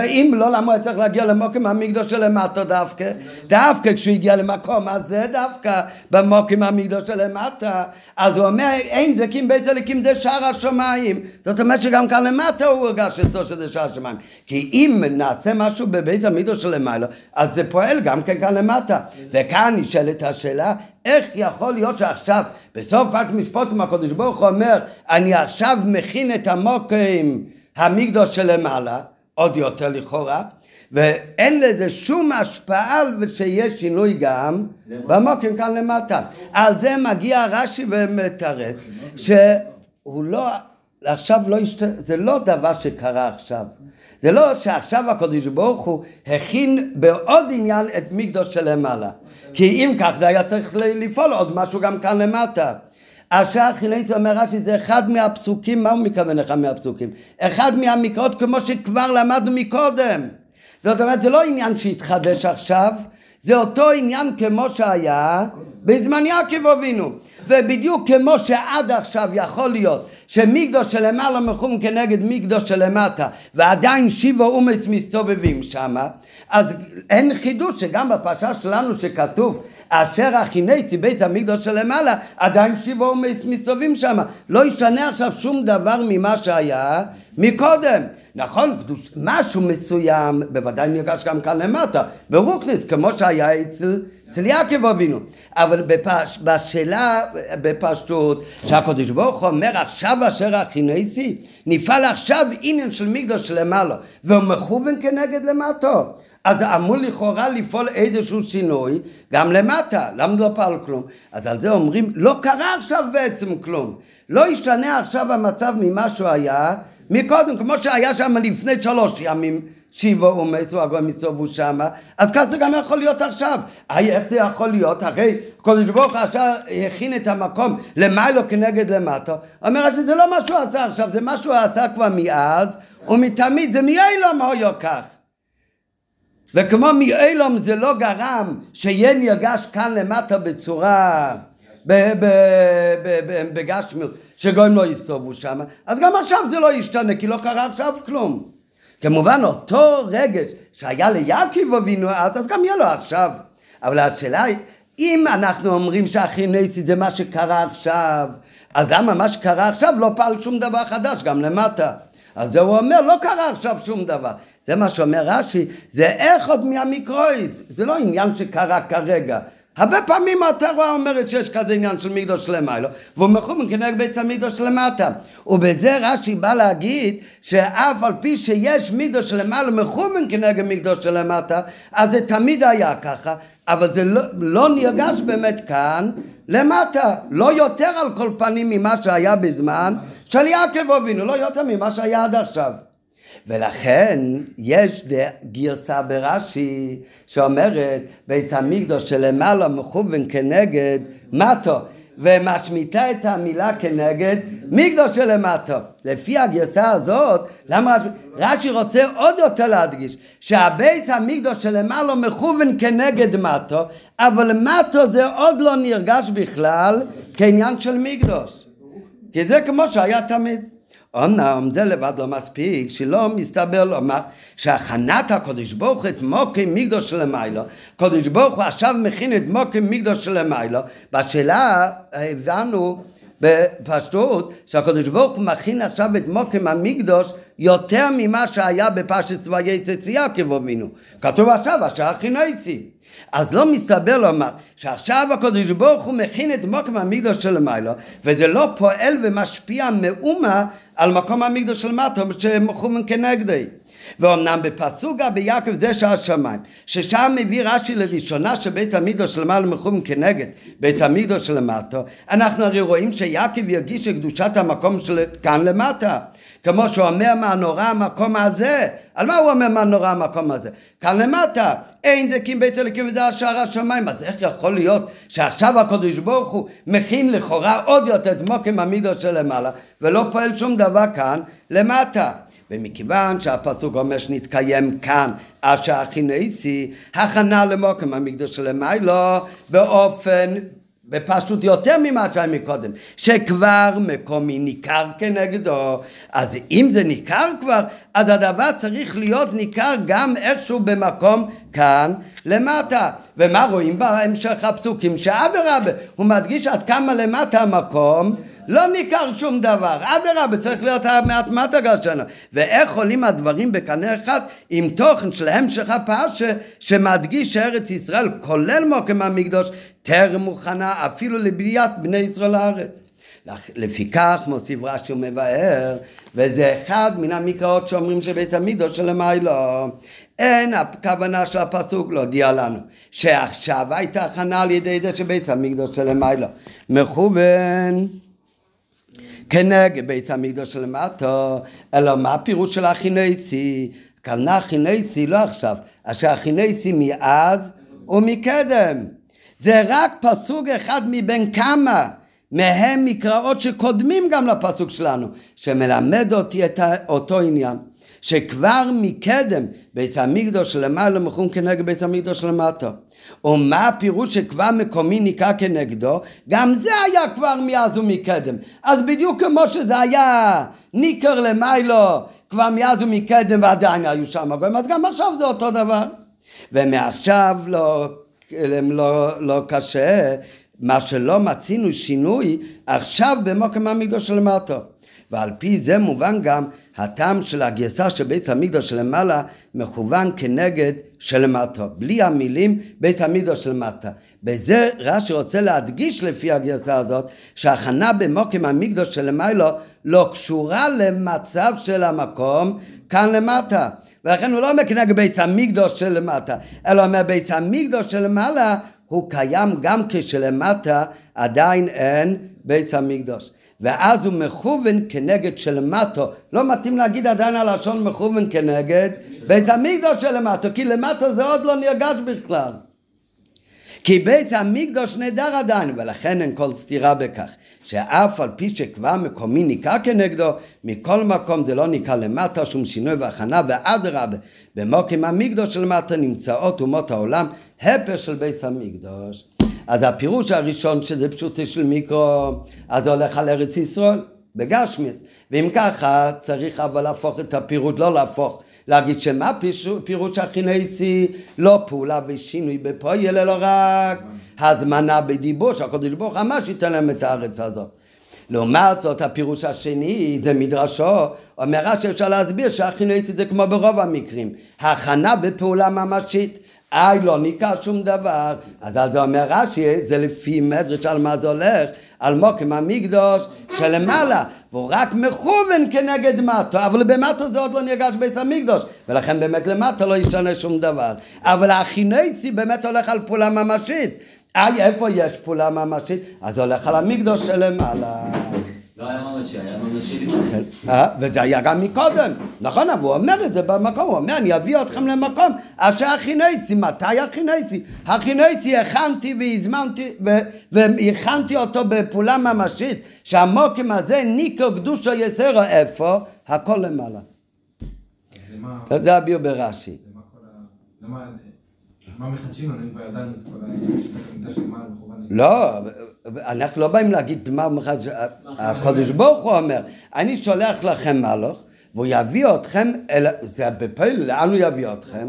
אם לא, למה הוא צריך להגיע למוקם המקדוש של למטה דווקא? דווקא כשהוא הגיע למקום הזה, דווקא במוקם המקדוש של למטה. אז הוא אומר, אין זה כי אם בית הליקים זה שער השמיים. זאת אומרת שגם כאן למטה הוא הרגש אצלו שזה שער השמיים. כי אם נעשה משהו בבית המקדוש של למעלה, אז זה פועל גם כן כאן למטה. וכאן נשאלת השאלה, איך יכול להיות שעכשיו, בסוף רק משפוטים הקדוש ברוך הוא אומר, אני עכשיו מכין את המוקרים המקדוש שלמעלה, עוד יותר לכאורה, ואין לזה שום השפעה שיש שינוי גם במוקרים כאן למטה. על זה מגיע רש"י ומתרץ, שהוא לא, עכשיו לא. זה לא דבר שקרה עכשיו. זה לא שעכשיו הקדוש ברוך הוא הכין בעוד עניין את מקדוש שלמעלה. כי אם כך זה היה צריך לפעול עוד משהו גם כאן למטה. אשר חילאיתי אומר רש"י זה אחד מהפסוקים, מה הוא מתכוון אחד מהפסוקים? אחד מהמקרות כמו שכבר למדנו מקודם. זאת אומרת זה לא עניין שהתחדש עכשיו, זה אותו עניין כמו שהיה בזמן יעקב אבינו. ובדיוק כמו שעד עכשיו יכול להיות שמקדוש שלמעלה מחום כנגד מקדוש שלמטה ועדיין שיבו אומץ מסתובבים שמה אז אין חידוש שגם בפרשה שלנו שכתוב אשר הכינצי בית המקדוש שלמעלה עדיין שיבו אומץ מסתובבים שמה. לא ישנה עכשיו שום דבר ממה שהיה מקודם נכון, קדוש, משהו מסוים, בוודאי נרגש גם כאן למטה, ברוקניץ, כמו שהיה אצל, אצל יעקב אבינו. אבל בפש, בשאלה, בפשטות, שהקדוש ברוך הוא אומר, עכשיו אשר הכינסי, נפעל עכשיו עניין של מקדוש למעלה, והוא מכוון כנגד למטה. אז אמור לכאורה לפעול איזשהו שינוי גם למטה, למה לא פעל כלום? אז על זה אומרים, לא קרה עכשיו בעצם כלום. לא ישתנה עכשיו המצב ממה שהוא היה מקודם, כמו שהיה שם לפני שלוש ימים, שיבו ומתו הגויים הסתובבו שם, אז ככה זה גם יכול להיות עכשיו. איך זה יכול להיות? אחרי קודש ברוך עכשיו הכין את המקום למיילו כנגד למטה, אומר שזה לא מה שהוא עשה עכשיו, זה מה שהוא עשה כבר מאז ומתמיד, זה מאילום היה כך. וכמו מאילום זה לא גרם שיהיה נרגש כאן למטה בצורה בגשמיות, שגויים לא יסתובבו שם, אז גם עכשיו זה לא ישתנה, כי לא קרה עכשיו כלום. כמובן אותו רגש שהיה ליעקב אבינו אז, אז גם יהיה לו עכשיו. אבל השאלה היא, אם אנחנו אומרים שהחינצי זה מה שקרה עכשיו, אז למה מה שקרה עכשיו לא פעל שום דבר חדש, גם למטה. אז זה הוא אומר, לא קרה עכשיו שום דבר. זה מה שאומר רש"י, זה איך עוד מהמקרויז, זה לא עניין שקרה כרגע. הרבה פעמים התורה אומרת שיש כזה עניין של מקדוש למעלה, והוא מכוון כנגד בית המקדוש למטה. ובזה רש"י בא להגיד שאף על פי שיש מקדוש למעלה מכוון כנגד מקדוש למטה, אז זה תמיד היה ככה, אבל זה לא, לא נרגש באמת כאן למטה, לא יותר על כל פנים ממה שהיה בזמן של יעקב אבינו, לא יותר ממה שהיה עד עכשיו. ולכן יש גרסה ברש"י שאומרת בית המקדוש שלמעלה מכוון כנגד מטו ומשמיטה את המילה כנגד מקדוש שלמטו. לפי הגרסה הזאת, למה רש"י, רש"י רוצה עוד יותר להדגיש שהבית המקדוש שלמעלה מכוון כנגד מטו, אבל מטו זה עוד לא נרגש בכלל כעניין של מקדוש. כי זה כמו שהיה תמיד. אמנם זה לבד לא מספיק, שלא מסתבר לומר שהכנת הקודש ברוך את מוקי מקדוש של מיילו, קודש ברוך הוא עכשיו מכין את מוקי מקדוש של מיילו, בשאלה הבנו בפשטות שהקדוש ברוך הוא מכין עכשיו את מוקם המקדוש יותר ממה שהיה בפשט צבאי צצייה כבובינו. כתוב עכשיו אשר הכינויצי. אז לא מסתבר לומר שעכשיו הקדוש ברוך הוא מכין את מוקם המקדוש של מיילו וזה לא פועל ומשפיע מאומה על מקום המקדוש של מטו שמכוון כנגדי. ואומנם בפסוק ביעקב זה שער שמיים, ששם מביא רש"י לראשונה שבית המקדוש של מעלה מחום כנגד בית המקדוש של למטה, אנחנו הרי רואים שיעקב ירגיש את קדושת המקום של כאן למטה. כמו שהוא אומר מה נורא המקום הזה, על מה הוא אומר מה נורא המקום הזה? כאן למטה, אין זה כי בית אלוקים וזה השער השמיים, אז איך יכול להיות שעכשיו הקדוש ברוך הוא מכין לכאורה עוד יותר את מוקם המידו של למעלה, ולא פועל שום דבר כאן למטה? ומכיוון שהפסוק אומר שנתקיים כאן אשר הכינסי, הכנה למוקם המקדוש של מיילו באופן בפשטות יותר ממה שהיה מקודם, שכבר מקומי ניכר כנגדו, אז אם זה ניכר כבר, אז הדבר צריך להיות ניכר גם איכשהו במקום כאן למטה. ומה רואים בהמשך הפסוקים? שאדרבה, הוא מדגיש עד כמה למטה המקום, לא ניכר שום דבר. אדרבה, צריך להיות מעט מטה גשנה. ואיך עולים הדברים בקנה אחד עם תוכן של המשך הפרשה, שמדגיש שארץ ישראל, כולל מוקם המקדוש, טרם מוכנה אפילו לבניית בני ישראל לארץ. לפיכך מוסיף רש"י ומבאר, וזה אחד מן המקראות שאומרים שבית המקדוש של המיילו. אין הכוונה של הפסוק להודיע לנו שעכשיו הייתה הכנה על ידי זה שבית המקדוש של המיילו מכוון כנגד בית המקדוש של מטו, אלא מה הפירוש של הכינצי? הכוונה הכינצי לא עכשיו, אשר הכינצי מאז ומקדם. זה רק פסוק אחד מבין כמה מהם מקראות שקודמים גם לפסוק שלנו, שמלמד אותי את אותו עניין. שכבר מקדם בית המקדוש למעלה מחום כנגד בית המקדוש למטה. ומה הפירוש שכבר מקומי נקרא כנגדו? גם זה היה כבר מאז ומקדם. אז בדיוק כמו שזה היה ניקר למיילו כבר מאז ומקדם ועדיין היו שם הגויים, אז גם עכשיו זה אותו דבר. ומעכשיו לא, לא, לא קשה, מה שלא מצינו שינוי עכשיו במוקם המקדוש למטה. ועל פי זה מובן גם הטעם של הגרסה של בית המקדוש שלמעלה מכוון כנגד שלמטה, בלי המילים בית המקדוש שלמטה. בזה רש"י רוצה להדגיש לפי הגרסה הזאת שהכנה במוקם המקדוש שלמעלה לא קשורה למצב של המקום כאן למטה. ולכן הוא לא אומר כנגד בית המקדוש שלמטה, אלא אומר בית המקדוש שלמעלה הוא קיים גם כשלמטה עדיין אין בית המקדוש. ואז הוא מכוון כנגד שלמטו. לא מתאים להגיד עדיין הלשון מכוון כנגד בית המקדוש שלמטו, כי למטו זה עוד לא נרגש בכלל. כי בית המקדוש נהדר עדיין, ולכן אין כל סתירה בכך, שאף על פי שכבר מקומי ניכר כנגדו, מכל מקום זה לא ניכר למטה, שום שינוי והכנה, ואדרבה, במוקים המקדוש של נמצאות אומות העולם, הפר של בית המקדוש. אז הפירוש הראשון שזה פשוטי של מיקרו, אז זה הולך על ארץ ישראל, בגשמיס. ואם ככה, צריך אבל להפוך את הפירוש, לא להפוך. להגיד שמה פירוש החינצי? לא פעולה ושינוי בפועל, אלא רק הזמנה בדיבור, שהקדוש ברוך ממש ייתן להם את הארץ הזאת. לעומת זאת הפירוש השני זה מדרשו אומר רש"י אפשר להסביר שהחינצי זה כמו ברוב המקרים הכנה בפעולה ממשית איי לא ניכר שום דבר. אז זה אומר רש"י זה לפי מדרש על מה זה הולך? על מוקם המקדוש שלמעלה והוא רק מכוון כנגד מטו אבל במטו זה עוד לא נרגש בית המקדוש ולכן באמת למטו לא ישתנה שום דבר. אבל החינצי באמת הולך על פעולה ממשית. איי איפה יש פעולה ממשית? אז הולך על המקדוש שלמעלה לא היה ממשי, היה ממשי לפני. כן. אה? וזה היה גם מקודם, נכון? אבל הוא אומר את זה במקום, הוא אומר, אני אביא אתכם למקום אשר הכינצי, מתי הכינצי? הכינצי הכנתי והזמנתי והכנתי אותו בפעולה ממשית, שהמוקם הזה ניקו קדושו יסרו איפה? הכל למעלה. זה הביאו ברש"י. למה מחדשים לנו אם כבר ידענו את כל מכוון? לא אנחנו לא באים להגיד מה אחד הקודש ברוך הוא אומר, אני שולח לכם מלוך והוא יביא אתכם, אל, זה בפועל, לאן הוא יביא אתכם?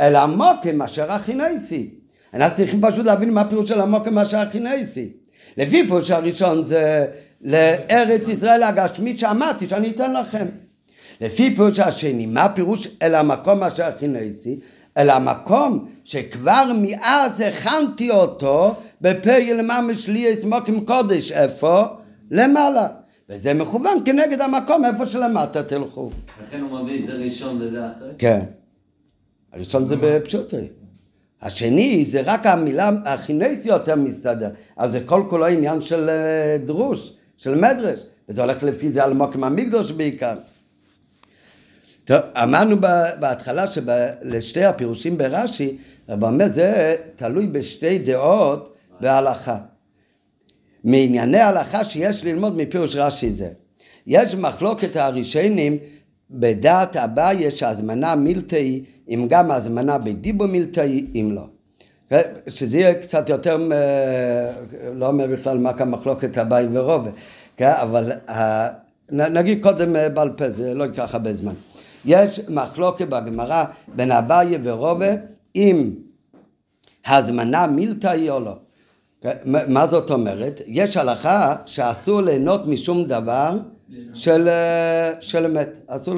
אל המוקם אשר הכינייסי. אנחנו צריכים פשוט להבין מה הפירוש של המוקם אשר הכינייסי. לפי פירוש הראשון זה לארץ ישראל הגשמית שאמרתי שאני אתן לכם. לפי פירוש השני, מה הפירוש אל המקום אשר הכינייסי? אל המקום שכבר מאז הכנתי אותו בפרק ממש לי מוקים קודש, איפה? למעלה. וזה מכוון כנגד המקום איפה שלמטה תלכו. לכן הוא מביא את זה ראשון וזה אחרי? כן. הראשון זה בפשוטי. השני זה רק המילה, החינס יותר מסתדר. אז זה כל כולו עניין של אה, דרוש, של מדרש. וזה הולך לפי זה על מוקם המקדוש בעיקר. טוב, אמרנו בהתחלה שלשתי הפירושים ברש"י, באמת זה תלוי בשתי דעות בהלכה. מענייני הלכה שיש ללמוד מפירוש רש"י זה. יש מחלוקת הראשונים בדעת אביי שהזמנה מילתאי, אם גם הזמנה בדיבו מילתאי, אם לא. שזה יהיה קצת יותר, אה, לא אומר בכלל מה כאן מחלוקת אביי ורובה, כן? אבל אה, נגיד קודם אה, בעל פה, זה לא ייקח הרבה זמן. יש מחלוקת בגמרא בין אביי ורובה אם הזמנה מילתאי או לא. מה זאת אומרת? יש הלכה שאסור ליהנות משום דבר של, של אמת. אסור,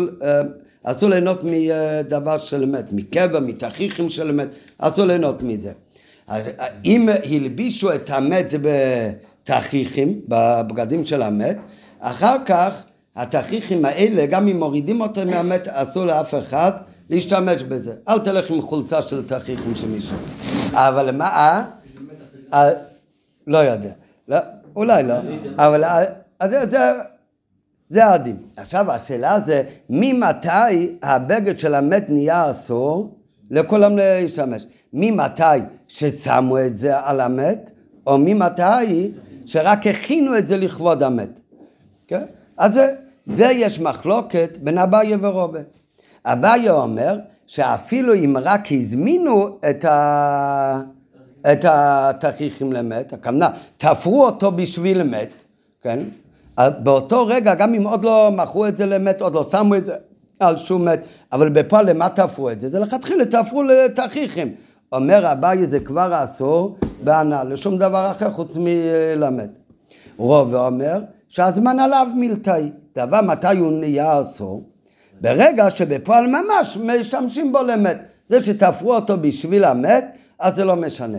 אסור ליהנות מדבר של אמת, מקבע, מתכריכים של אמת, אסור ליהנות מזה. אם הלבישו את המת בתכריכים, בבגדים של המת, אחר כך התכריכים האלה, גם אם מורידים אותם מהמת, אסור לאף אחד להשתמש בזה. אל תלך עם חולצה של תכריכים של מישהו. אבל מה... לא יודע. לא, אולי לא. אבל זה, זה, זה הדין. עכשיו השאלה זה, ממתי הבגד של המת נהיה אסור לכולם להשתמש? ממתי ששמו את זה על המת, או ממתי שרק הכינו את זה לכבוד המת. כן? אז זה, זה יש מחלוקת בין אביי ורובה. אביי אומר שאפילו אם רק הזמינו את ה... את התכריכים למת, הכוונה, תפרו אותו בשביל מת, כן? באותו רגע, גם אם עוד לא מכרו את זה למת, עוד לא שמו את זה על שום מת, אבל בפועל למה תפרו את זה? זה לכתחילה תפרו לתכריכים. אומר אביי זה כבר אסור בהנאה, לשום דבר אחר חוץ מלמד. רוב אומר שהזמן עליו מילתאי. דבר מתי הוא נהיה אסור? ברגע שבפועל ממש משתמשים בו למת. זה שתפרו אותו בשביל המת, אז זה לא משנה.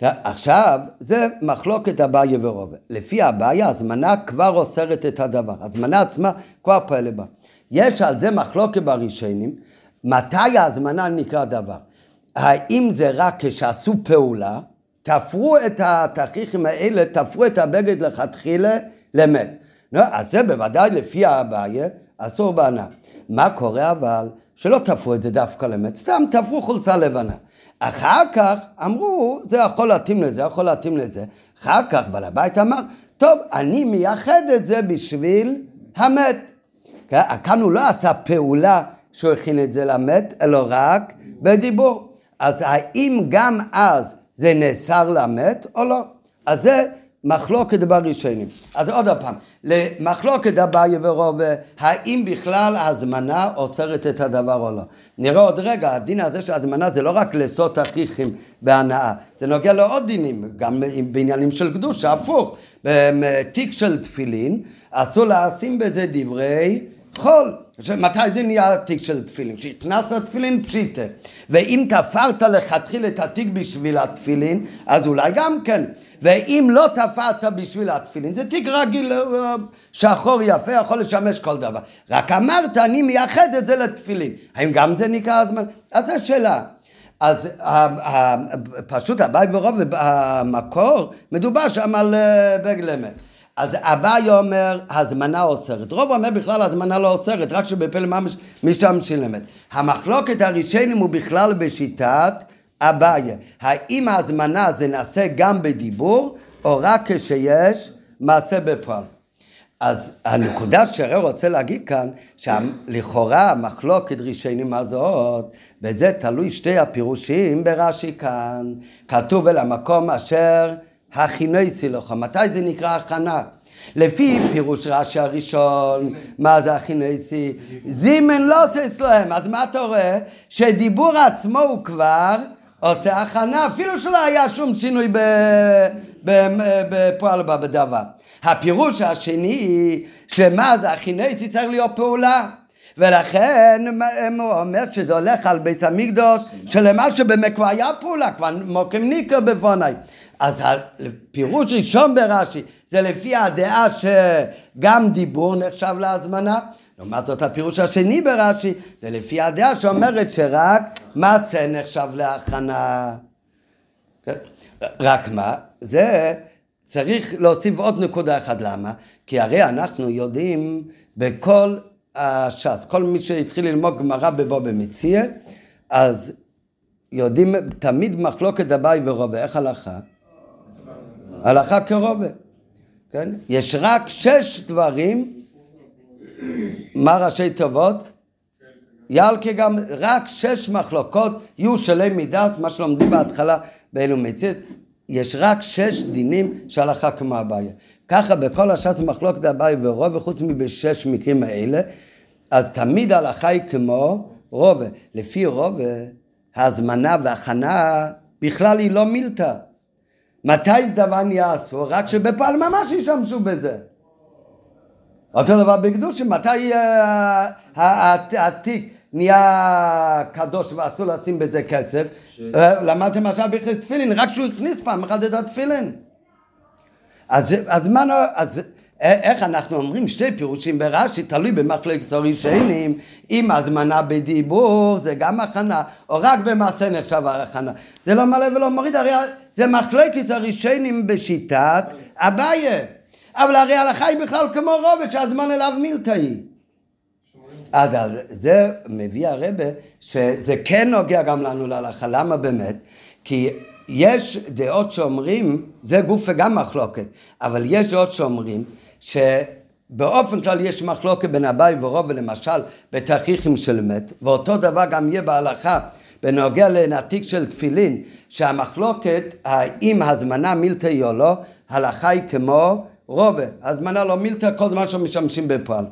עכשיו, זה מחלוקת אביי ורובה. לפי אביי, הזמנה כבר אוסרת את הדבר. הזמנה עצמה כבר פועלת בה. יש על זה מחלוקת בראשונים, מתי ההזמנה נקרא דבר. האם זה רק כשעשו פעולה, תפרו את התכריכים האלה, תפרו את הבגד לכתחילה למת. לא, אז זה בוודאי לפי אביי, אסור בענה. מה קורה אבל? שלא תפרו את זה דווקא למת, סתם תפרו חולצה לבנה. אחר כך אמרו, זה יכול להתאים לזה, יכול להתאים לזה. אחר כך בעל הבית אמר, טוב, אני מייחד את זה בשביל המת. כן? כאן הוא לא עשה פעולה שהוא הכין את זה למת, אלא רק בדיבור. אז האם גם אז זה נאסר למת או לא? אז זה מחלוקת בראשונים. אז עוד פעם, למחלוקת אביי ורוב, האם בכלל ההזמנה אוסרת את הדבר או לא. נראה עוד רגע, הדין הזה של הזמנה זה לא רק לעשות אחיכים בהנאה, זה נוגע לעוד דינים, גם בעניינים של קדושה, הפוך. בתיק של תפילין, אסור לשים בזה דברי חול. מתי זה נהיה תיק של תפילין? כשהכנסת תפילין פשיטה. ואם תפרת לכתחיל את התיק בשביל התפילין, אז אולי גם כן. ואם לא תפרת בשביל התפילין, זה תיק רגיל, אה, שחור יפה, יכול לשמש כל דבר. רק אמרת, אני מייחד את זה לתפילין. האם גם זה נקרא הזמן? אז זו שאלה. אז פשוט הבית ברוב המקור, מדובר שם על אה, בגלמת. אז אביי אומר, הזמנה אוסרת. רוב אומר בכלל הזמנה לא אוסרת, רק שבפלא ממש משתמשים למת. המחלוקת הראשונים הוא בכלל בשיטת אביי. האם ההזמנה זה נעשה גם בדיבור, או רק כשיש מעשה בפועל. אז הנקודה שהרי רוצה להגיד כאן, שלכאורה המחלוקת ראשונים הזאת, וזה תלוי שתי הפירושים ברש"י כאן. כתוב אל המקום אשר הכינויסי לך. מתי זה נקרא הכנה? לפי פירוש רש"י הראשון, מה זה הכינויסי? זימן לא עושה אצלהם, אז מה אתה רואה? שדיבור עצמו הוא כבר עושה הכנה, אפילו שלא היה שום שינוי בפועל בדבר. הפירוש השני, שמה זה הכינויסי צריך להיות פעולה. ולכן הוא אומר שזה הולך על בית המקדוש שלמה שבאמת כבר היה פעולה, כבר מוקם ניקר בפוני. אז הפירוש ראשון ברש"י זה לפי הדעה שגם דיבור נחשב להזמנה. לעומת זאת הפירוש השני ברש"י זה לפי הדעה שאומרת שרק מעשה נחשב להכנה. כן? רק מה? זה צריך להוסיף עוד נקודה אחת. למה? כי הרי אנחנו יודעים בכל הש"ס, כל מי שהתחיל ללמוד גמרא בבוא במציע, אז יודעים תמיד מחלוקת אביי ורובה. איך הלכה? הלכה כרובה. כן? יש רק שש דברים, מה ראשי תיבות? ילקה גם, רק שש מחלוקות יהיו שלי מידת, מה שלומדים בהתחלה באלו מצית, יש רק שש דינים שהלכה כמו הבעיה. ככה בכל השעת מחלוקת הבעיה ורוב, וחוץ מבשש מקרים האלה, אז תמיד ההלכה היא כמו רובה. לפי רובה, ההזמנה והכנה בכלל היא לא מילתא. מתי דבר נהיה אסור? רק שבפועל ממש השתמשו בזה. אותו דבר בקדושים, מתי התיק נהיה קדוש ואסור לשים בזה כסף? אה, למדתם עכשיו בכלל תפילין, רק שהוא הכניס פעם אחת את התפילין. אז, אז מה, אז איך אנחנו אומרים שתי פירושים ברש"י, תלוי במחלקת הראשונים, אם הזמנה בדיבור זה גם הכנה, או רק במעשה נחשב הכנה. זה לא מלא ולא מוריד, הרי זה מחלקת הראשונים בשיטת אביי. אבל הרי ההלכה היא בכלל כמו רובד שהזמן אליו מילתאי. אז זה מביא הרבה שזה כן נוגע גם לנו להלכה, למה באמת? כי יש דעות שאומרים, זה גוף וגם מחלוקת, אבל יש דעות שאומרים שבאופן כלל יש מחלוקת בין אביי ורובה למשל בתכריכים של מת, ואותו דבר גם יהיה בהלכה בנוגע לנתיק של תפילין, שהמחלוקת האם הזמנה מילתא או לא, הלכה היא כמו רובה, הזמנה לא מילתא כל זמן שמשמשים בפועל.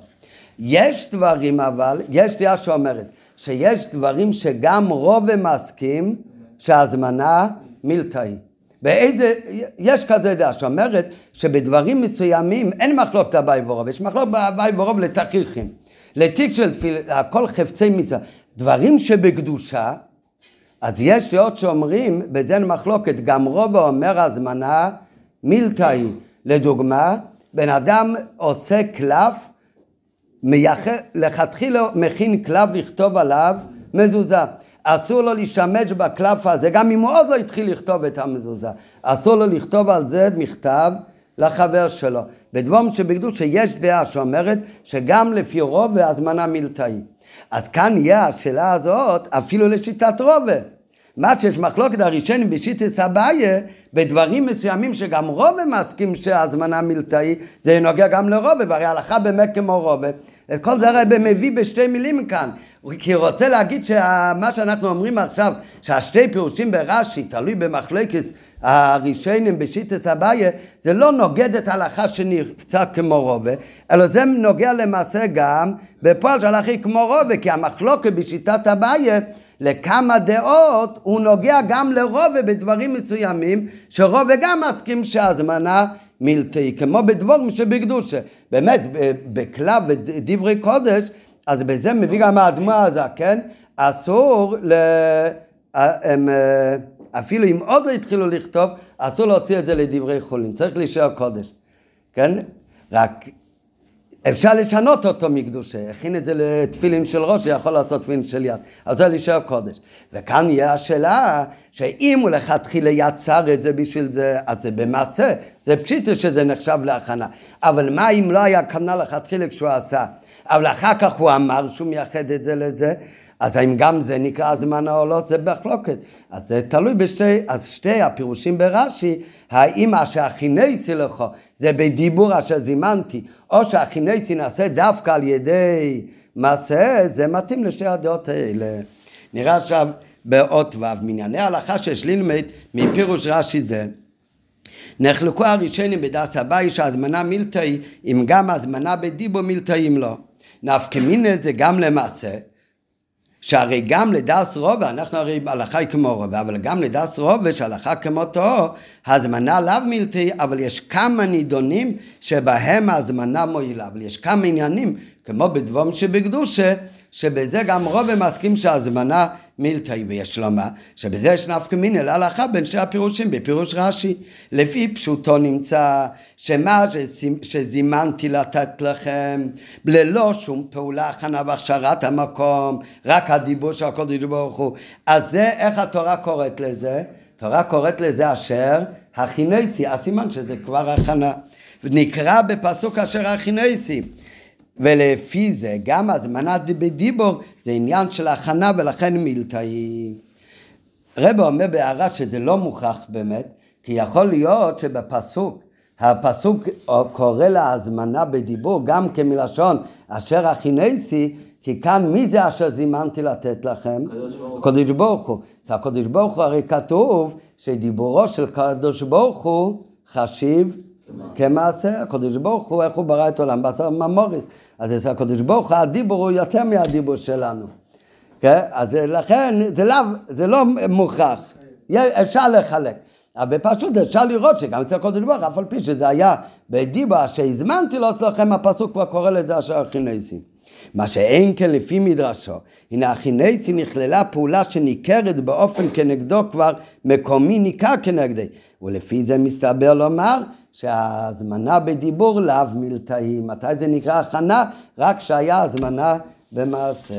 יש דברים אבל, יש דעה שאומרת שיש דברים שגם רובה מסכים שהזמנה מילתא היא. באיזה, יש כזה דעה שאומרת שבדברים מסוימים אין מחלוקת אביי ורוב, יש מחלוקת אביי ורוב לתכריכים. לתיק של תפילה, הכל חפצי מצווה. דברים שבקדושה, אז יש דעות שאומרים, בזה אין מחלוקת, גם רוב אומר הזמנה מילתאי. לדוגמה, בן אדם עושה קלף, לכתחילה מכין קלף לכתוב עליו מזוזה. אסור לו להשתמש בקלף הזה, גם אם הוא עוד לא התחיל לכתוב את המזוזה. אסור לו לכתוב על זה מכתב לחבר שלו. בדבום שבקדוש שיש דעה שאומרת שגם לפי רוב והזמנה מילתאי. אז כאן יהיה השאלה הזאת אפילו לשיטת רובה. מה שיש מחלוקת הראשונים בשיטת אבייה, בדברים מסוימים שגם רובה מסכים שהזמנה מילתאי, זה נוגע גם לרובה, והרי הלכה באמת כמו רובה. את כל זה הרי מביא בשתי מילים כאן. כי הוא רוצה להגיד שמה שאנחנו אומרים עכשיו, שהשתי פירושים ברש"י, תלוי במחלוקת הראשונים בשיטת אבייה, זה לא נוגד את ההלכה שנפצע כמו רובה, אלא זה נוגע למעשה גם בפועל שההלכה היא כמו רובה, כי המחלוקת בשיטת אבייה לכמה דעות הוא נוגע גם לרובה בדברים מסוימים, שרובה גם מסכים שהזמנה מילתאי, כמו בדבורים שבקדושה. באמת, בכלב ודברי קודש, אז בזה מביא גם האדמו"ר הזה, כן? אסור ל... הם, אפילו אם עוד לא התחילו לכתוב, אסור להוציא את זה לדברי חולין, צריך להישאר קודש, כן? רק אפשר לשנות אותו מקדושה, הכין את זה לתפילין של ראש, יכול לעשות תפילין של יד, אבל זה להישאר קודש. וכאן יהיה השאלה, שאם הוא לכתחילה יצר את זה בשביל זה, אז זה במעשה, זה פשיטה שזה נחשב להכנה. אבל מה אם לא היה כוונה לכתחילה כשהוא עשה? אבל אחר כך הוא אמר שהוא מייחד את זה לזה, אז האם גם זה נקרא הזמן העולות? זה מחלוקת. אז זה תלוי בשתי, אז שתי הפירושים ברש"י, האם שהכינצי לכו זה בדיבור אשר זימנתי, או שהכינצי נעשה דווקא על ידי מעשה, זה מתאים לשתי הדעות האלה. נראה עכשיו באות ו', מנייני שיש ללמד מפירוש רש"י זה, נחלקו הראשונים בדס הבאי שהזמנה מילתאי אם גם הזמנה בדיבו מילתאי אם לא. נפקא מינא זה גם למעשה שהרי גם לדס רובה, אנחנו הרי הלכה היא כמו רובה, אבל גם לדס רובה שהלכה כמותו, הזמנה לאו מילתי, אבל יש כמה נידונים שבהם ההזמנה מועילה, אבל יש כמה עניינים, כמו בדבום שבקדושה, שבזה גם רובה מסכים שההזמנה מילתאי, ויש לומר שבזה יש נפקא מינא להלכה בין שני הפירושים בפירוש רש"י. לפי פשוטו נמצא שמה שזימנתי לתת לכם ללא שום פעולה, הכנה והכשרת המקום, רק הדיבור של הקודש ברוך הוא. אז זה, איך התורה קוראת לזה? התורה קוראת לזה אשר הכינוסי, הסימן שזה כבר הכנה. נקרא בפסוק אשר הכינוסי. ולפי זה גם הזמנת בדיבור זה עניין של הכנה ולכן מילתאי. רב אומר בהערה שזה לא מוכרח באמת, כי יכול להיות שבפסוק, הפסוק קורא להזמנה בדיבור גם כמלשון אשר הכינסי, כי כאן מי זה אשר זימנתי לתת לכם? קדוש ברוך הוא. אז הקדוש ברוך הוא הרי כתוב שדיבורו של קדוש ברוך הוא חשיב כמעשה, הקדוש ברוך הוא, איך הוא ברא את העולם, בעשר ממוריס. אז אצל הקדוש ברוך הוא הדיבור הוא יותר מהדיבור שלנו. כן? אז לכן זה לא, זה לא מוכרח, אפשר לחלק. אבל פשוט אפשר לראות שגם אצל הקדוש ברוך אף על פי שזה היה בדיבה שהזמנתי לו אצלכם, הפסוק כבר קורא לזה אשר הכינוסים. מה שאין כן לפי מדרשו, הנה הכינוסי נכללה פעולה שניכרת באופן כנגדו כבר מקומי ניכר כנגדי, ולפי זה מסתבר לומר שההזמנה בדיבור לאו מלתאי. מתי זה נקרא הכנה? רק כשהיה הזמנה במעשה.